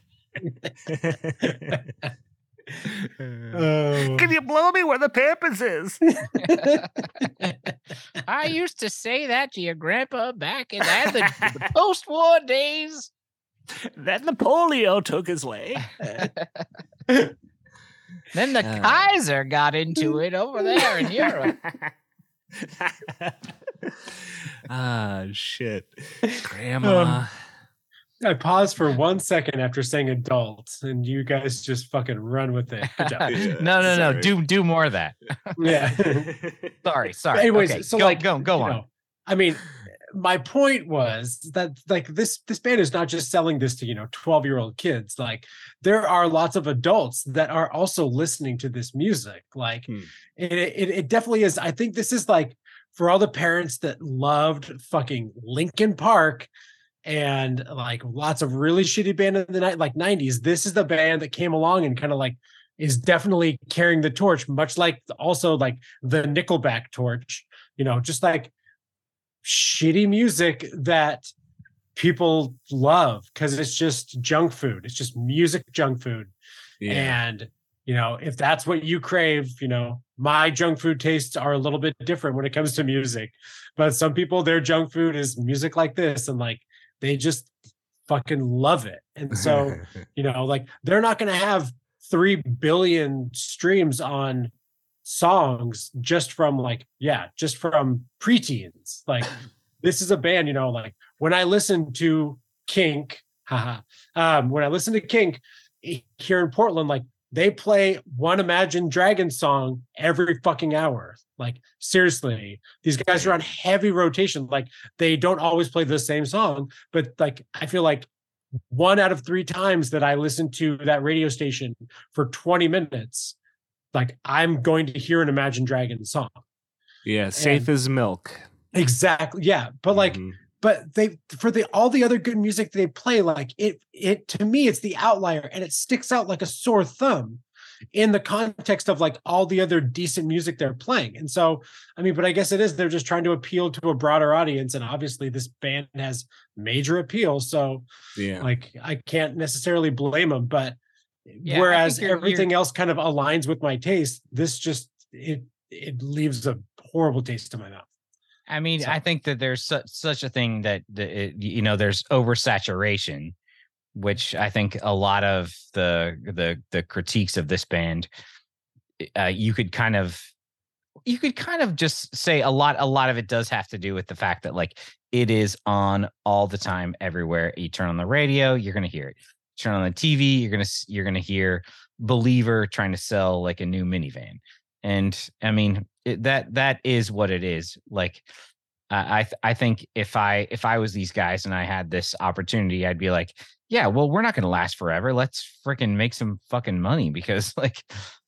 Oh. Can you blow me where the Pampers is? I used to say that to your grandpa back in the, the post-war days. that Napoleon took his leg. Then the Uh. Kaiser got into it over there in Europe. ah, shit. Grandma. I paused for one second after saying adult, and you guys just fucking run with it. Good job. Yeah, no, no, no. sorry. Do do more of that. yeah. Sorry, sorry. Anyways, Okay, so go, like, go, go on. know, I mean, my point was that like this this band is not just selling this to you know 12 year old kids. Like there are lots of adults that are also listening to this music. Like Hmm. it, it it definitely is. I think this is like for all the parents that loved fucking linkin park and like lots of really shitty band in the night like 90s this is the band that came along and kind of like is definitely carrying the torch much like also like the nickelback torch you know just like shitty music that people love because it's just junk food. It's just music junk food. Yeah. and you know if that's what you crave you know my junk food tastes are a little bit different when it comes to music. But some people their junk food is music like this and like they just fucking love it. And so you know like they're not going to have 3 billion streams on songs just from like yeah just from preteens. Like this is a band you know like when i listen to kink haha um when i listen to kink eh, here in portland like they play one imagine dragon song every fucking hour. Like seriously these guys are on heavy rotation. Like they don't always play the same song but like i feel like one out of three times that I listen to that radio station for 20 minutes, like I'm going to hear an Imagine Dragons song. yeah, safe And- as milk. Exactly. Yeah. But like, Mhm. but they for the all the other good music they play, like it it to me, it's the outlier and it sticks out like a sore thumb in the context of like all the other decent music they're playing. And so, I mean, but I guess it is they're just trying to appeal to a broader audience. And obviously this band has major appeal. So yeah. like I can't necessarily blame them, but Yeah, whereas you're- everything else kind of aligns with my taste, this just it it leaves a horrible taste in my mouth. I mean, So- I think that there's such such a thing that, that it, you know there's oversaturation, which I think a lot of the the the critiques of this band, uh, you could kind of you could kind of just say a lot a lot of it does have to do with the fact that like it is on all the time everywhere you turn on the radio you're going to hear it turn on the tv you're going to you're to hear believer trying to sell like a new minivan and i mean it, that that is what it is like I I th- I think if I if I was these guys and I had this opportunity, I'd be like, yeah, well, we're not going to last forever. Let's freaking make some fucking money because like,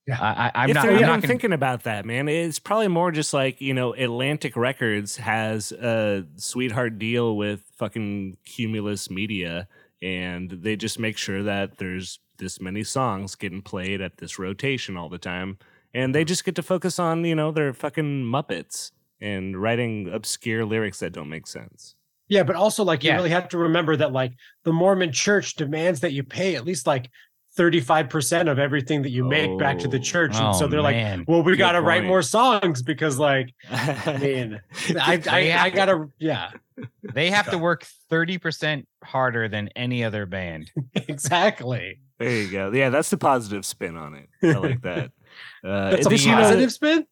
Yeah. I, if not. I'm even not gonna, thinking about that, man, it's probably more just like you know, Atlantic Records has a sweetheart deal with fucking Cumulus Media, and they just make sure that there's this many songs getting played at this rotation all the time, and they mm-hmm. just get to focus on you know their fucking Muppets and writing obscure lyrics that don't make sense. Yeah, but also like you Yeah. really have to remember that like the Mormon church demands that you pay at least like 35% of everything that you make back to the Oh. church. And so Oh, they're like, well, we got to write more songs because like, I mean, I, I, I gotta, yeah, They have to work 30% harder than any other band. exactly. there you go. Yeah, that's the positive spin on it. I like that. Uh, That's a you know positive spin.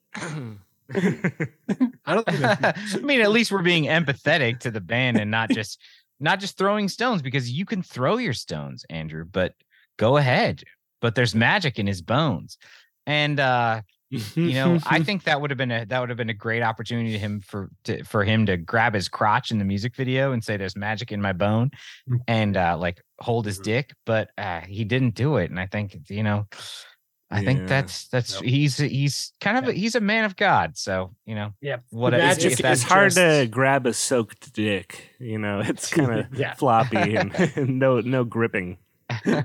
I don't think I mean, at least we're being empathetic to the band and not just not just throwing stones because you can throw your stones, Andrew, but go ahead. But there's magic in his bones. And uh you know, I think that would have been a that would have been a great opportunity to him for to, for him to grab his crotch in the music video and say there's magic in my bone Mm. and uh like hold his Mhm. dick, but uh he didn't do it and I think you know I Yeah. think that's that's Yep. he's he's kind of a, he's a man of God, so you know yeah. what The if- it's, that's it's hard to grab a soaked dick. You know, it's kind of Yeah. floppy and no no gripping.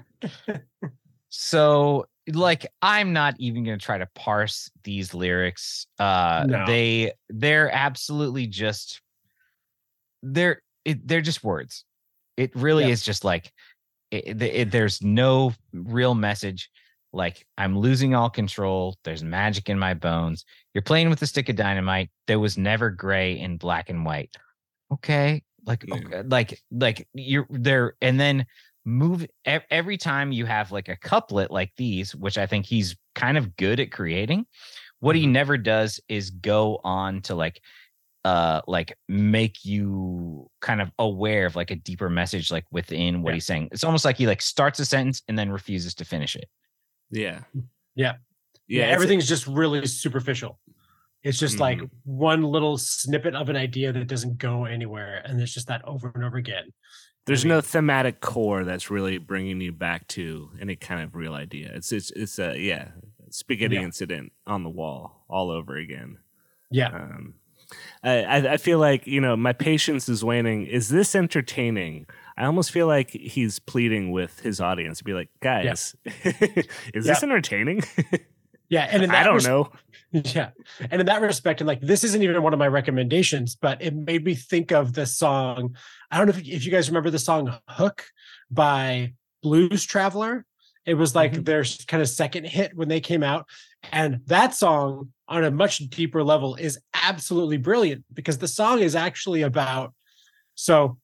So like I'm not even going to try to parse these lyrics. Uh No. they they're absolutely just they're it, they're just words. It really Yeah. is just like it, it- it- there's no real message like I'm losing all control. There's magic in my bones. You're playing with a stick of dynamite. There was never gray and black and white. Okay. Like Yeah. okay, like like you're there and then move every time you have like a couplet like these which i think he's kind of good at creating what he never does is go on to like uh like make you kind of aware of like a deeper message like within what Yeah. he's saying it's almost like he like starts a sentence and then refuses to finish it Yeah. Yeah. Yeah. Yeah, everything's just really superficial. It's just like Mhm. one little snippet of an idea that doesn't go anywhere, and it's just that over and over again. There's I no thematic core that's really bringing you back to any kind of real idea. It's it's it's a yeah spaghetti Yeah. incident on the wall all over again. Yeah, Um, I, I I feel like you know my patience is waning. Is this entertaining? I almost feel like he's pleading with his audience to be like, guys, is this entertaining? yeah, and in that I don't res- know. Yeah, and in that respect, and like this isn't even one of my recommendations, but it made me think of the song. I don't know if, if you guys remember the song "Hook" by Blues Traveler. It was like Mhm. their kind of second hit when they came out, and that song on a much deeper level is absolutely brilliant because the song is actually about. So,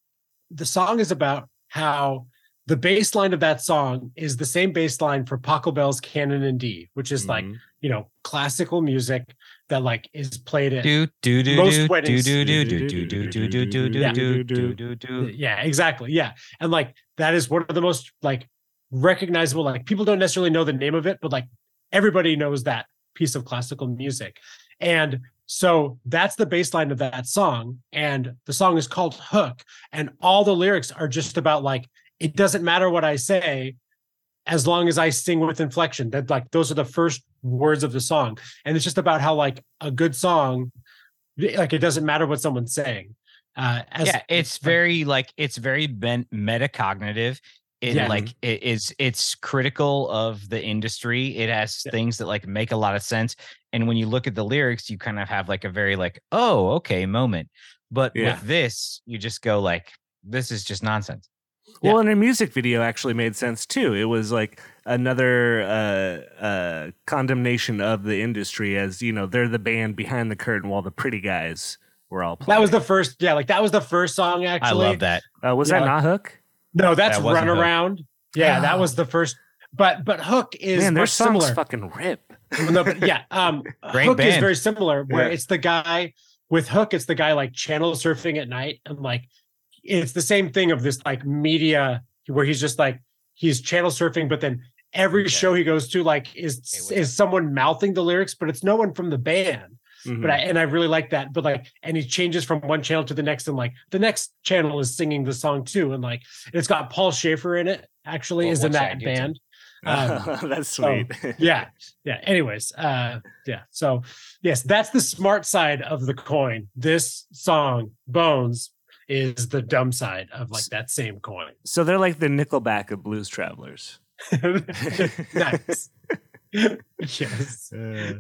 the song is about how the bass line of that song is the same bass line for Pachelbel's Canon in D, which is like Mhm. you know classical music that like is played at do do do Most do do weddings- do do do do do do do do Yeah. do do do do yeah exactly yeah and like that is one of the most like recognizable like people don't necessarily know the name of it but like everybody knows that piece of classical music and so that's the bass line of that song and the song is called hook and all the lyrics are just about like it doesn't matter what i say as long as i sing with inflection. That like those are the first words of the song. And it's just about how like a good song like it doesn't matter what someone's saying uh as, yeah it's very like it's very ben- metacognitive. It Yeah. like it is it's critical of the industry. It has Yeah. things that like make a lot of sense. And when you look at the lyrics you kind of have like a very like oh okay moment. But Yeah. with this you just go like this is just nonsense Well, and her music video actually made sense too. It was like another uh, uh, condemnation of the industry, as you know, they're the band behind the curtain while the pretty guys were all playing. That was the first, yeah, like that was the first song actually. i love that Uh, was Yeah. that not Hook? No, that's That wasn't Run Hook. Around. Yeah, that was the first. But but Hook is Man, their much songs similar. fucking rip. no, but yeah, um, Great Hook is very similar. Where Yeah. it's the guy with Hook, it's the guy like channel surfing at night, and like it's the same thing of this like media where he's just like he's channel surfing, but then every Okay. show he goes to like is Hey, is someone mouthing the lyrics, but it's no one from the band. Mhm. but I and I really like that. But like, and he changes from one channel to the next, and like the next channel is singing the song too, and like it's got Paul Shaffer in it. Actually, Well, is in that band. Um, That's so, sweet. yeah, yeah. Anyways, uh, yeah. So yes, that's the smart side of the coin. This song, Bones, is the dumb side of like that same coin. So they're like the Nickelback of blues travelers. nice. yes. Uh,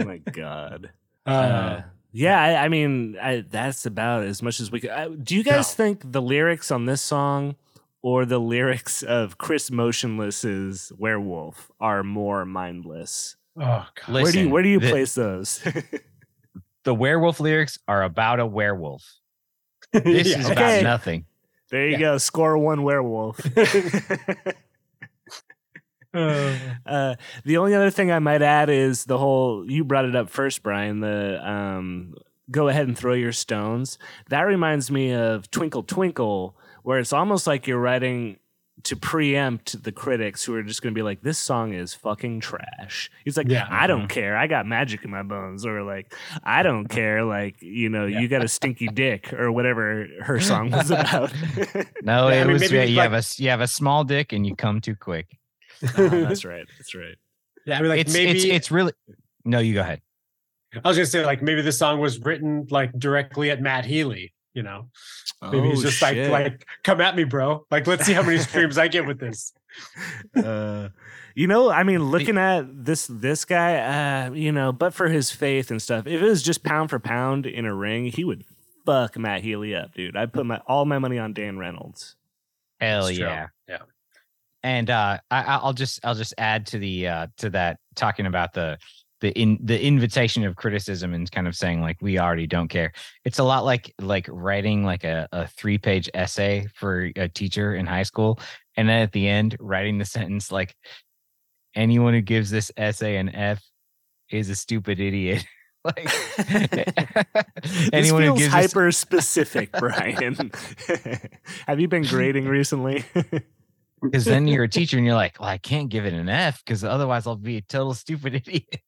oh my god. Uh, Uh, Yeah, I, I mean, I, that's about as much as we could. Uh, do you guys No. think the lyrics on this song or the lyrics of Chris Motionless's Werewolf are more mindless? Oh god. where do you where do you the- place those? The werewolf lyrics are about a werewolf. This Yeah, is okay. about nothing. there you Yeah. go, score one werewolf. Uh, Uh, the only other thing I might add is the whole you brought it up first, Brian. The um, go ahead and throw your stones. That reminds me of Twinkle Twinkle, where it's almost like you're writing to preempt the critics who are just going to be like, "This song is fucking trash." He's like, Yeah. "I don't care. I got magic in my bones," or like, "I don't care. Like, you know, Yeah. you got a stinky dick," or whatever her song was about. No, Yeah, I it mean, was maybe uh, you like- have a s- you have a small dick and you come too quick. Ah, that's right. That's right. yeah, I mean, like it's maybe it's it's really no. You go ahead. I was gonna say like maybe the song was written like directly at Matt Healy. You know, maybe he's Oh, just like shit. like come at me, bro. Like let's see how many streams I get with this. uh, you know, I mean, looking at this this guy, uh, you know, but for his faith and stuff, if it was just pound for pound in a ring, he would fuck Matt Healy up, dude. I'd put my all my money on Dan Reynolds. Hell yeah. Yeah. And uh, I, I- I'll just I'll just add to the uh, to that talking about the the in the invitation of criticism and kind of saying like we already don't care. It's a lot like like writing like a, a three page essay for a teacher in high school, and then at the end writing the sentence like anyone who gives this essay an F is a stupid idiot. like this anyone who gives this- hyper specific, Brian. Have you been grading recently? Because then you're a teacher and you're like, well, I can't give it an F because otherwise I'll be a total stupid idiot.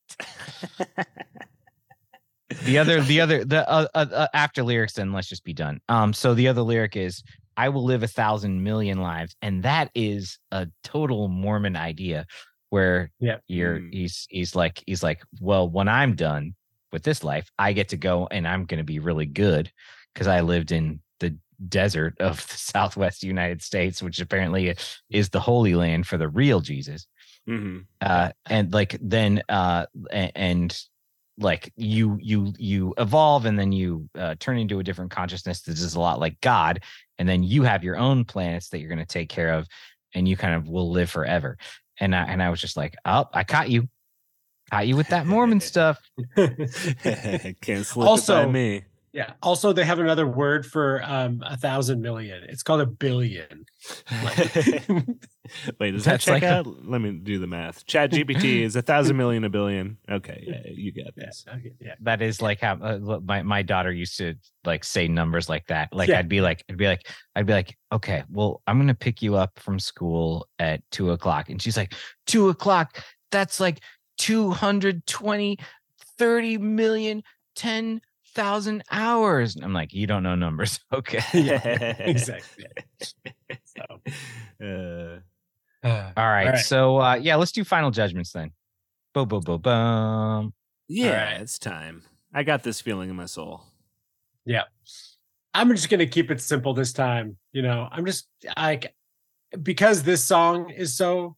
the other, the other, the uh, uh, uh, after lyrics, then let's just be done. Um, so the other lyric is, "I will live a thousand million lives," and that is a total Mormon idea, where Yeah. you're Mm. he's he's like he's like, well, when I'm done with this life, I get to go and I'm going to be really good because I lived in the desert of the Southwest United States, which apparently is the holy land for the real Jesus. hmm Uh, and like then uh, and like you you you evolve and then you uh, turn into a different consciousness that is a lot like God, and then you have your own planets that you're going to take care of, and you kind of will live forever. And I and I was just like, oh, I caught you, caught you with that Mormon stuff. Can't slip Also- me. Yeah. Also, they have another word for um a thousand million. It's called a billion. Wait, does that That's check like a- out? Let me do the math. Chat GPT is a thousand million a billion. Okay, yeah, you got Yeah. this. Okay. Yeah. that is like how uh, my my daughter used to like say numbers like that. Like Yeah. I'd be like, I'd be like, I'd be like, okay, well, I'm gonna pick you up from school at two o'clock, and she's like, two o'clock. That's like 220, 30 million, 10,000 hours. And I'm like, you don't know numbers. Okay. yeah, Exactly. so. Uh, uh, All right. right. So uh yeah, let's do final judgments then. Boom, boom, boom, boom. yeah, right. it's time. I got this feeling in my soul. Yeah. I'm just gonna keep it simple this time. You know, I'm just like because this song is so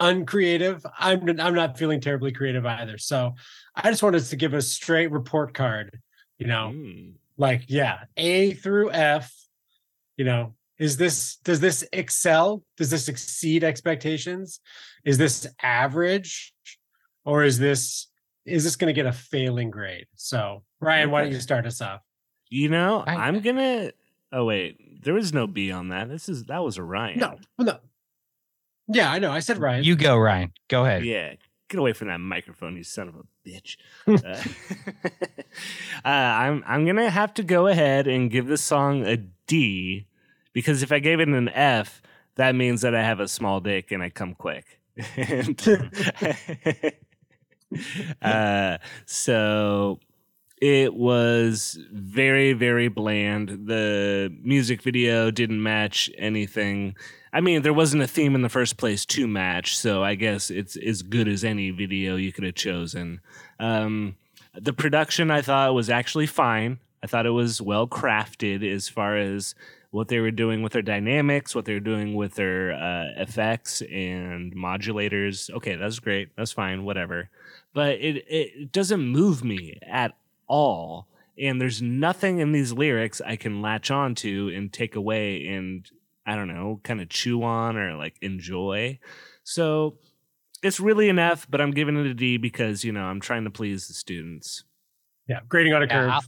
uncreative. I'm I'm not feeling terribly creative either. So I just wanted to give a straight report card. You know, Mm. like yeah, A through F. You know, is this does this excel? Does this exceed expectations? Is this average, or is this is this going to get a failing grade? So Ryan, why don't you start us off? You know, I- I'm gonna. Oh wait, there was no B on that. This is that was a Ryan. No, no. Yeah, I know. I said Ryan. You go, Ryan. Go ahead. Yeah, get away from that microphone, you son of a bitch. uh, uh, I'm I'm gonna have to go ahead and give this song a D because if I gave it an F, that means that I have a small dick and I come quick. And- uh, so it was very very bland. The music video didn't match anything. I mean, there wasn't a theme in the first place to match, so I guess it's as good as any video you could have chosen. Um, the production I thought was actually fine. I thought it was well crafted as far as what they were doing with their dynamics, what they were doing with their uh, effects and modulators. Okay, that's great. That's fine. Whatever. But it it doesn't move me at all. And there's nothing in these lyrics I can latch on to and take away and I don't know, kind of chew on or like enjoy. So it's really an F, but I'm giving it a D because, you know, I'm trying to please the students. Yeah, grading on a curve. I'll-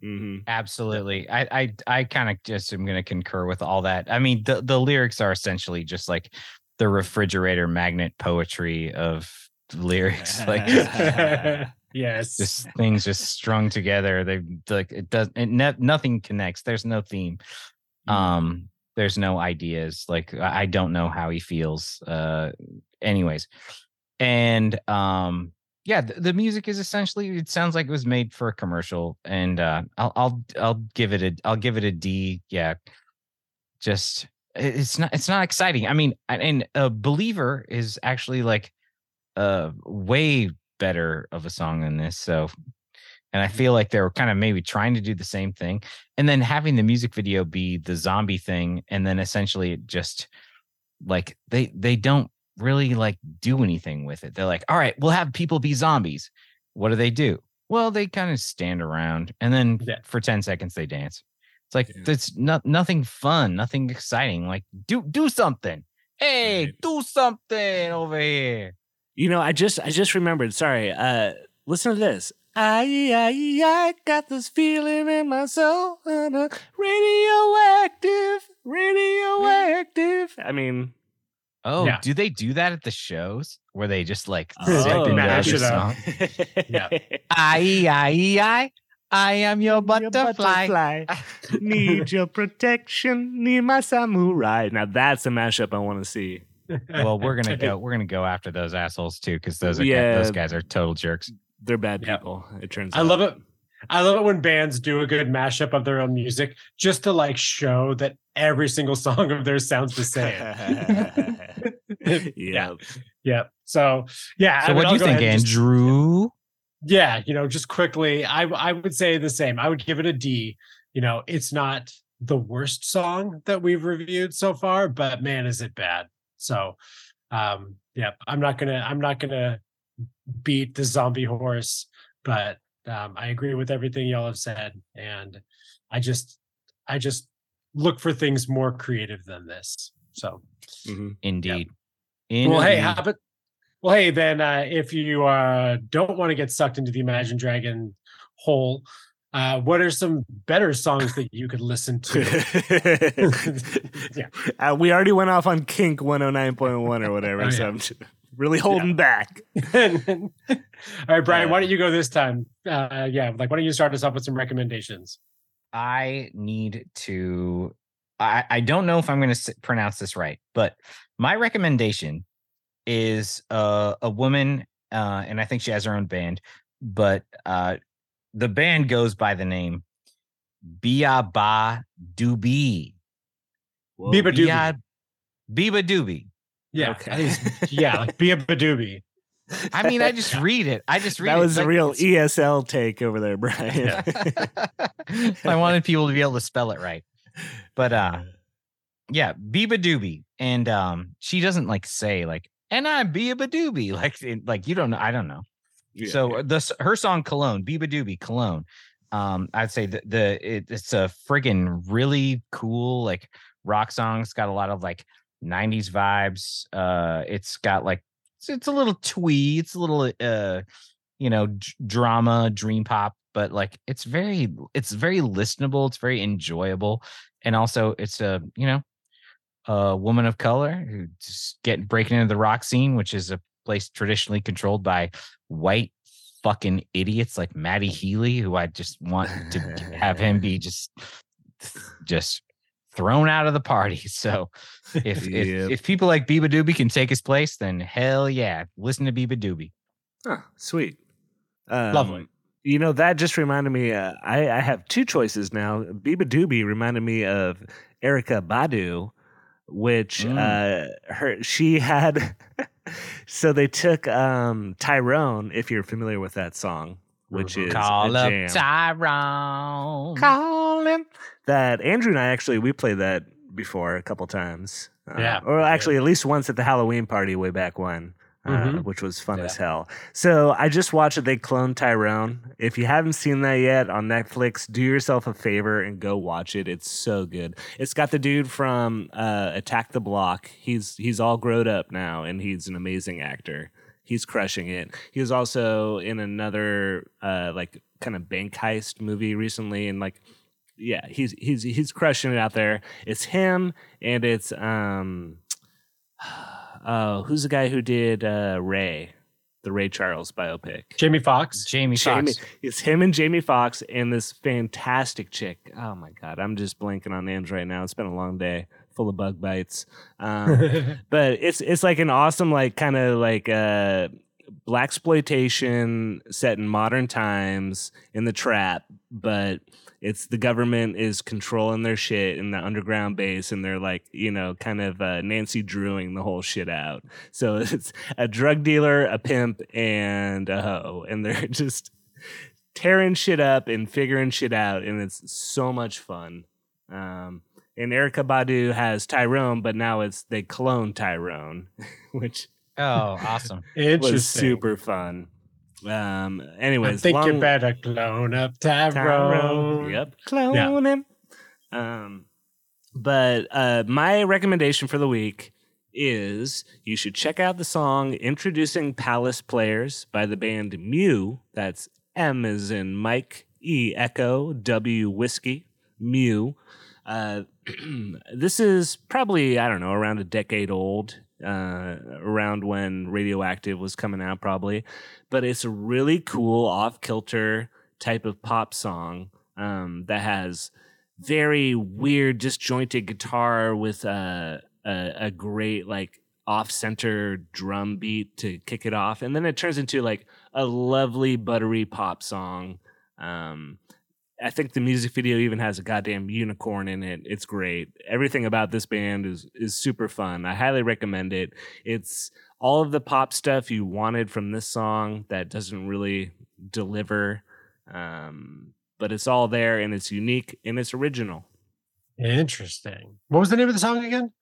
hmm Absolutely. I I I kind of just am going to concur with all that. I mean, the the lyrics are essentially just like the refrigerator magnet poetry of lyrics, like yes. just things just strung together. They like it does it ne- nothing connects. There's no theme. Um there's no ideas. Like I don't know how he feels. Uh anyways. And um yeah, the, the music is essentially it sounds like it was made for a commercial and uh I'll I'll I'll give it a I'll give it a D. Yeah. Just it's not it's not exciting. I mean, and a believer is actually like uh way better of a song than this. So and I feel like they were kind of maybe trying to do the same thing. And then having the music video be the zombie thing, and then essentially it just like they they don't really like do anything with it. They're like, all right, we'll have people be zombies. What do they do? Well, they kind of stand around and then Yeah. for 10 seconds they dance. It's like Yeah. it's not nothing fun, nothing exciting. Like do do something. Hey, Right. do something over here. You know, I just I just remembered. Sorry. Uh listen to this. I I I got this feeling in my soul. uh, radioactive, radioactive. I mean, Oh, Yeah. do they do that at the shows where they just like Oh, zip into mash it up. Yeah. I, I, I, I am your butterfly. Need your protection. Need my samurai. Now that's a mashup I want to see. Well, we're gonna go. We're gonna go after those assholes too, because those are Yeah. those guys are total jerks. They're bad Yeah. people. It turns. Out I out. love it. I love it when bands do a good mashup of their own music just to like show that every single song of theirs sounds the same. yeah. yeah. So yeah. So, I what do you think, ahead and just- Andrew? yeah, you know, just quickly, I I would say the same. I would give it a D. You know, it's not the worst song that we've reviewed so far, but man, is it bad. So um yeah, I'm not gonna I'm not gonna beat the zombie horse, but um I agree with everything y'all have said. And I just I just look for things more creative than this. So Mhm. Indeed. well, hey, how about well, hey, then uh, if you uh, don't want to get sucked into the Imagine Dragon hole, uh, what are some better songs that you could listen to? Yeah. Uh, we already went off on Kink 109.1 or whatever, Oh, so yeah. I'm just really holding back. All right, Brian, why don't you go this time? Uh, yeah, like why don't you start us off with some recommendations? I need to. I, I don't know if I'm going to pronounce this right, but my recommendation is uh, a woman, uh, and I think she has her own band, but uh, the band goes by the name Bia Ba Doobie. Whoa. Biba Doobie. Bia Biba Doobie. Yeah, Okay. I yeah, like be a badoobie. I mean, I just read it. I just read that it. was a like, real it's- ESL take over there, Brian. I wanted people to be able to spell it right. But uh yeah, Biba Doobie. And um she doesn't like say like and I'm Biba Doobie. Like it- like you don't know. I don't know. Yeah. So the s- her song Cologne, Biba Doobie, Cologne. Um, I'd say the the it, it's a friggin' really cool like rock song. It's got a lot of like 90s vibes. Uh it's got like it's, it's a little twee, it's a little uh you know d- drama, dream pop, but like it's very it's very listenable, it's very enjoyable. And also it's a, you know, a woman of color who just get breaking into the rock scene, which is a place traditionally controlled by white fucking idiots like Matty Healy, who I just want to have him be just just thrown out of the party. So if Yep. if, if people like Biba Doobie can take his place, then hell yeah, listen to Biba Doobie. Huh, sweet. Um, Lovely. You know, that just reminded me. Uh, I, I have two choices now. Biba Doobie reminded me of Erykah Badu, which Mm. uh, her she had. so they took um, Tyrone, if you're familiar with that song, which is Call a up jam. Tyrone. Call him. That Andrew and I actually we played that before a couple times. Uh, Yeah. or actually at least once at the Halloween party way back when. uh, Mhm. which was fun Yeah. as hell. So I just watched it. They cloned Tyrone. If you haven't seen that yet on Netflix, do yourself a favor and go watch it. It's so good. It's got the dude from uh, Attack the Block. He's he's all grown up now, and he's an amazing actor. He's crushing it. He was also in another uh, like kind of bank heist movie recently, and like yeah, he's he's he's crushing it out there. It's him, and it's um, oh, who's the guy who did uh, Ray, the Ray Charles biopic? Jamie Foxx. Jamie Jamie, Foxx. it's him and Jamie Foxx and this fantastic chick. Oh my god, I'm just blanking on names right now. It's been a long day, full of bug bites. Um, but it's it's like an awesome like kind of like uh blaxploitation set in modern times in the trap but it's the government is controlling their shit in the underground base and they're like you know kind of uh, nancy drewing the whole shit out so it's a drug dealer a pimp and a hoe and they're just tearing shit up and figuring shit out and it's so much fun um and Erykah Badu has Tyrone, but now it's they clone Tyrone, which Oh, awesome. Interesting. was super fun. Um, anyways, I anyways, think you better clone up Tyrone. Tyrone. Yep, clone him. Um, but uh, my recommendation for the week is you should check out the song "Introducing Palace Players" by the band Mew. That's M as in Mike, E Echo, W Whiskey, Mew. Uh, this is probably I don't know around a decade old, uh, around when Radioactive was coming out, probably. But it's a really cool off kilter type of pop song um, that has very weird disjointed guitar with a a, a great like off center drum beat to kick it off, and then it turns into like a lovely buttery pop song. Um, I think the music video even has a goddamn unicorn in it. It's great. Everything about this band is is super fun. I highly recommend it. It's all of the pop stuff you wanted from this song that doesn't really deliver, um, but it's all there and it's unique and it's original. Interesting. What was the name of the song again?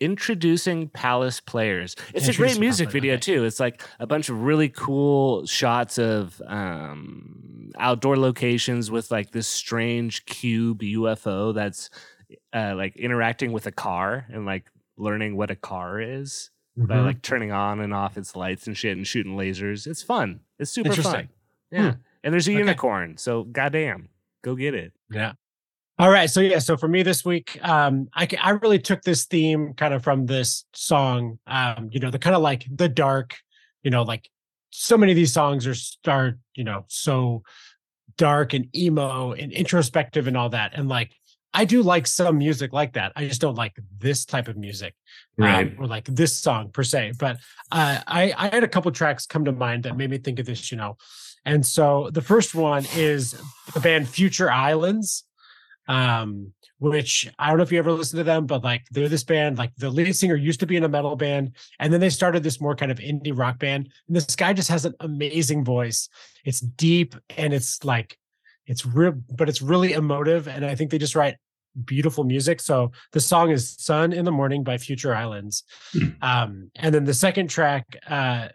Introducing Palace Players. It's a great music Palace, video okay. too. It's like a bunch of really cool shots of um, outdoor locations with like this strange cube UFO that's uh, like interacting with a car and like learning what a car is by Mhm. like turning on and off its lights and shit and shooting lasers. It's fun. It's super fun. Interesting. Yeah. And there's a Okay. unicorn. So goddamn, go get it. Yeah. All right. So yeah. So for me this week, um, I I really took this theme kind of from this song. Um, you know, the kind of like the dark, you know, like so many of these songs are start, you know, so dark and emo and introspective and all that. And like I do like some music like that. I just don't like this type of music. um, or like this song per se. But uh, I I had a couple tracks come to mind that made me think of this, you know. And so the first one is the band Future Islands, um, which I don't know if you ever listened to them, but like they're this band. Like the lead singer used to be in a metal band, and then they started this more kind of indie rock band. And this guy just has an amazing voice. It's deep and it's like it's real, but it's really emotive. And I think they just write beautiful music. So the song is Sun in the Morning by Future Islands. Um, and then the second track uh,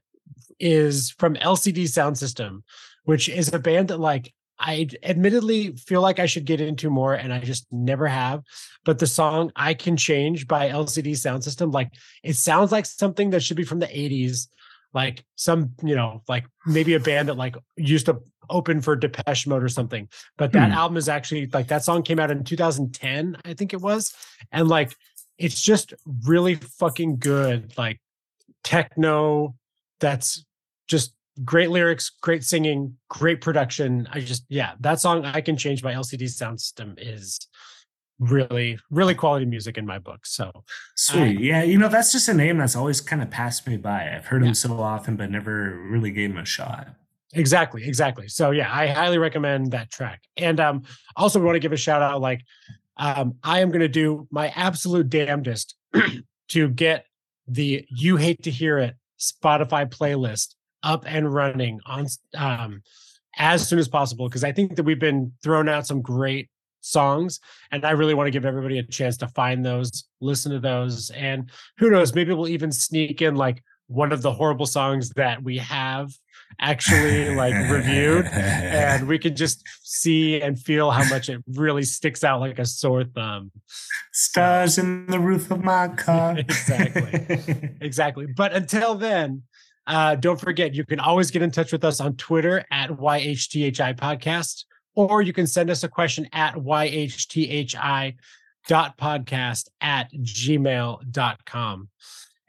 is from LCD Soundsystem, which is a band that like I admittedly feel like I should get into more and I just never have. But the song I Can Change by LCD Soundsystem, like it sounds like something that should be from the 80s. Like some, you know, like maybe a band that like used to open for Depeche Mode or something. But that Hmm. album is actually like that song came out in 2010, I think it was. And like it's just really fucking good. Like techno that's just great lyrics, great singing, great production. I just, yeah, that song I Can Change my LCD Soundsystem is really, really quality music in my book. So Sweet. yeah, you know, that's just a name that's always kind of passed me by. I've heard Yeah. him so often, but never really gave him a shot. Exactly, exactly. So yeah, I highly recommend that track. And um also we want to give a shout out like um I am going to do my absolute damnedest to get the you hate to hear it Spotify playlist up and running on um as soon as possible because I think that we've been throwing out some great songs and I really want to give everybody a chance to find those, listen to those and who knows maybe we'll even sneak in like one of the horrible songs that we have actually like reviewed and we can just see and feel how much it really sticks out like a sore thumb Stars in the roof of my car. Exactly. exactly but until then uh, don't forget you can always get in touch with us on twitter at yhthi podcast or you can send us a question at yhthi podcast at gmail.com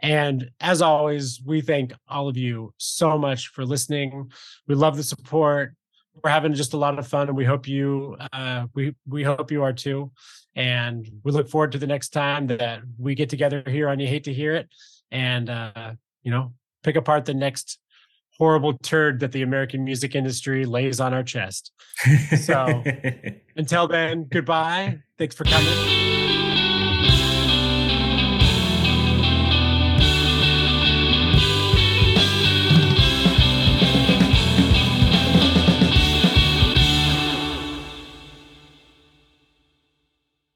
and as always we thank all of you so much for listening. We love the support. We're having just a lot of fun and we hope you uh we we hope you are too. And we look forward to the next time that we get together here on you hate to hear it. And uh you know pick apart the next horrible turd that the american music industry lays on our chest. So- until then goodbye. Thanks for coming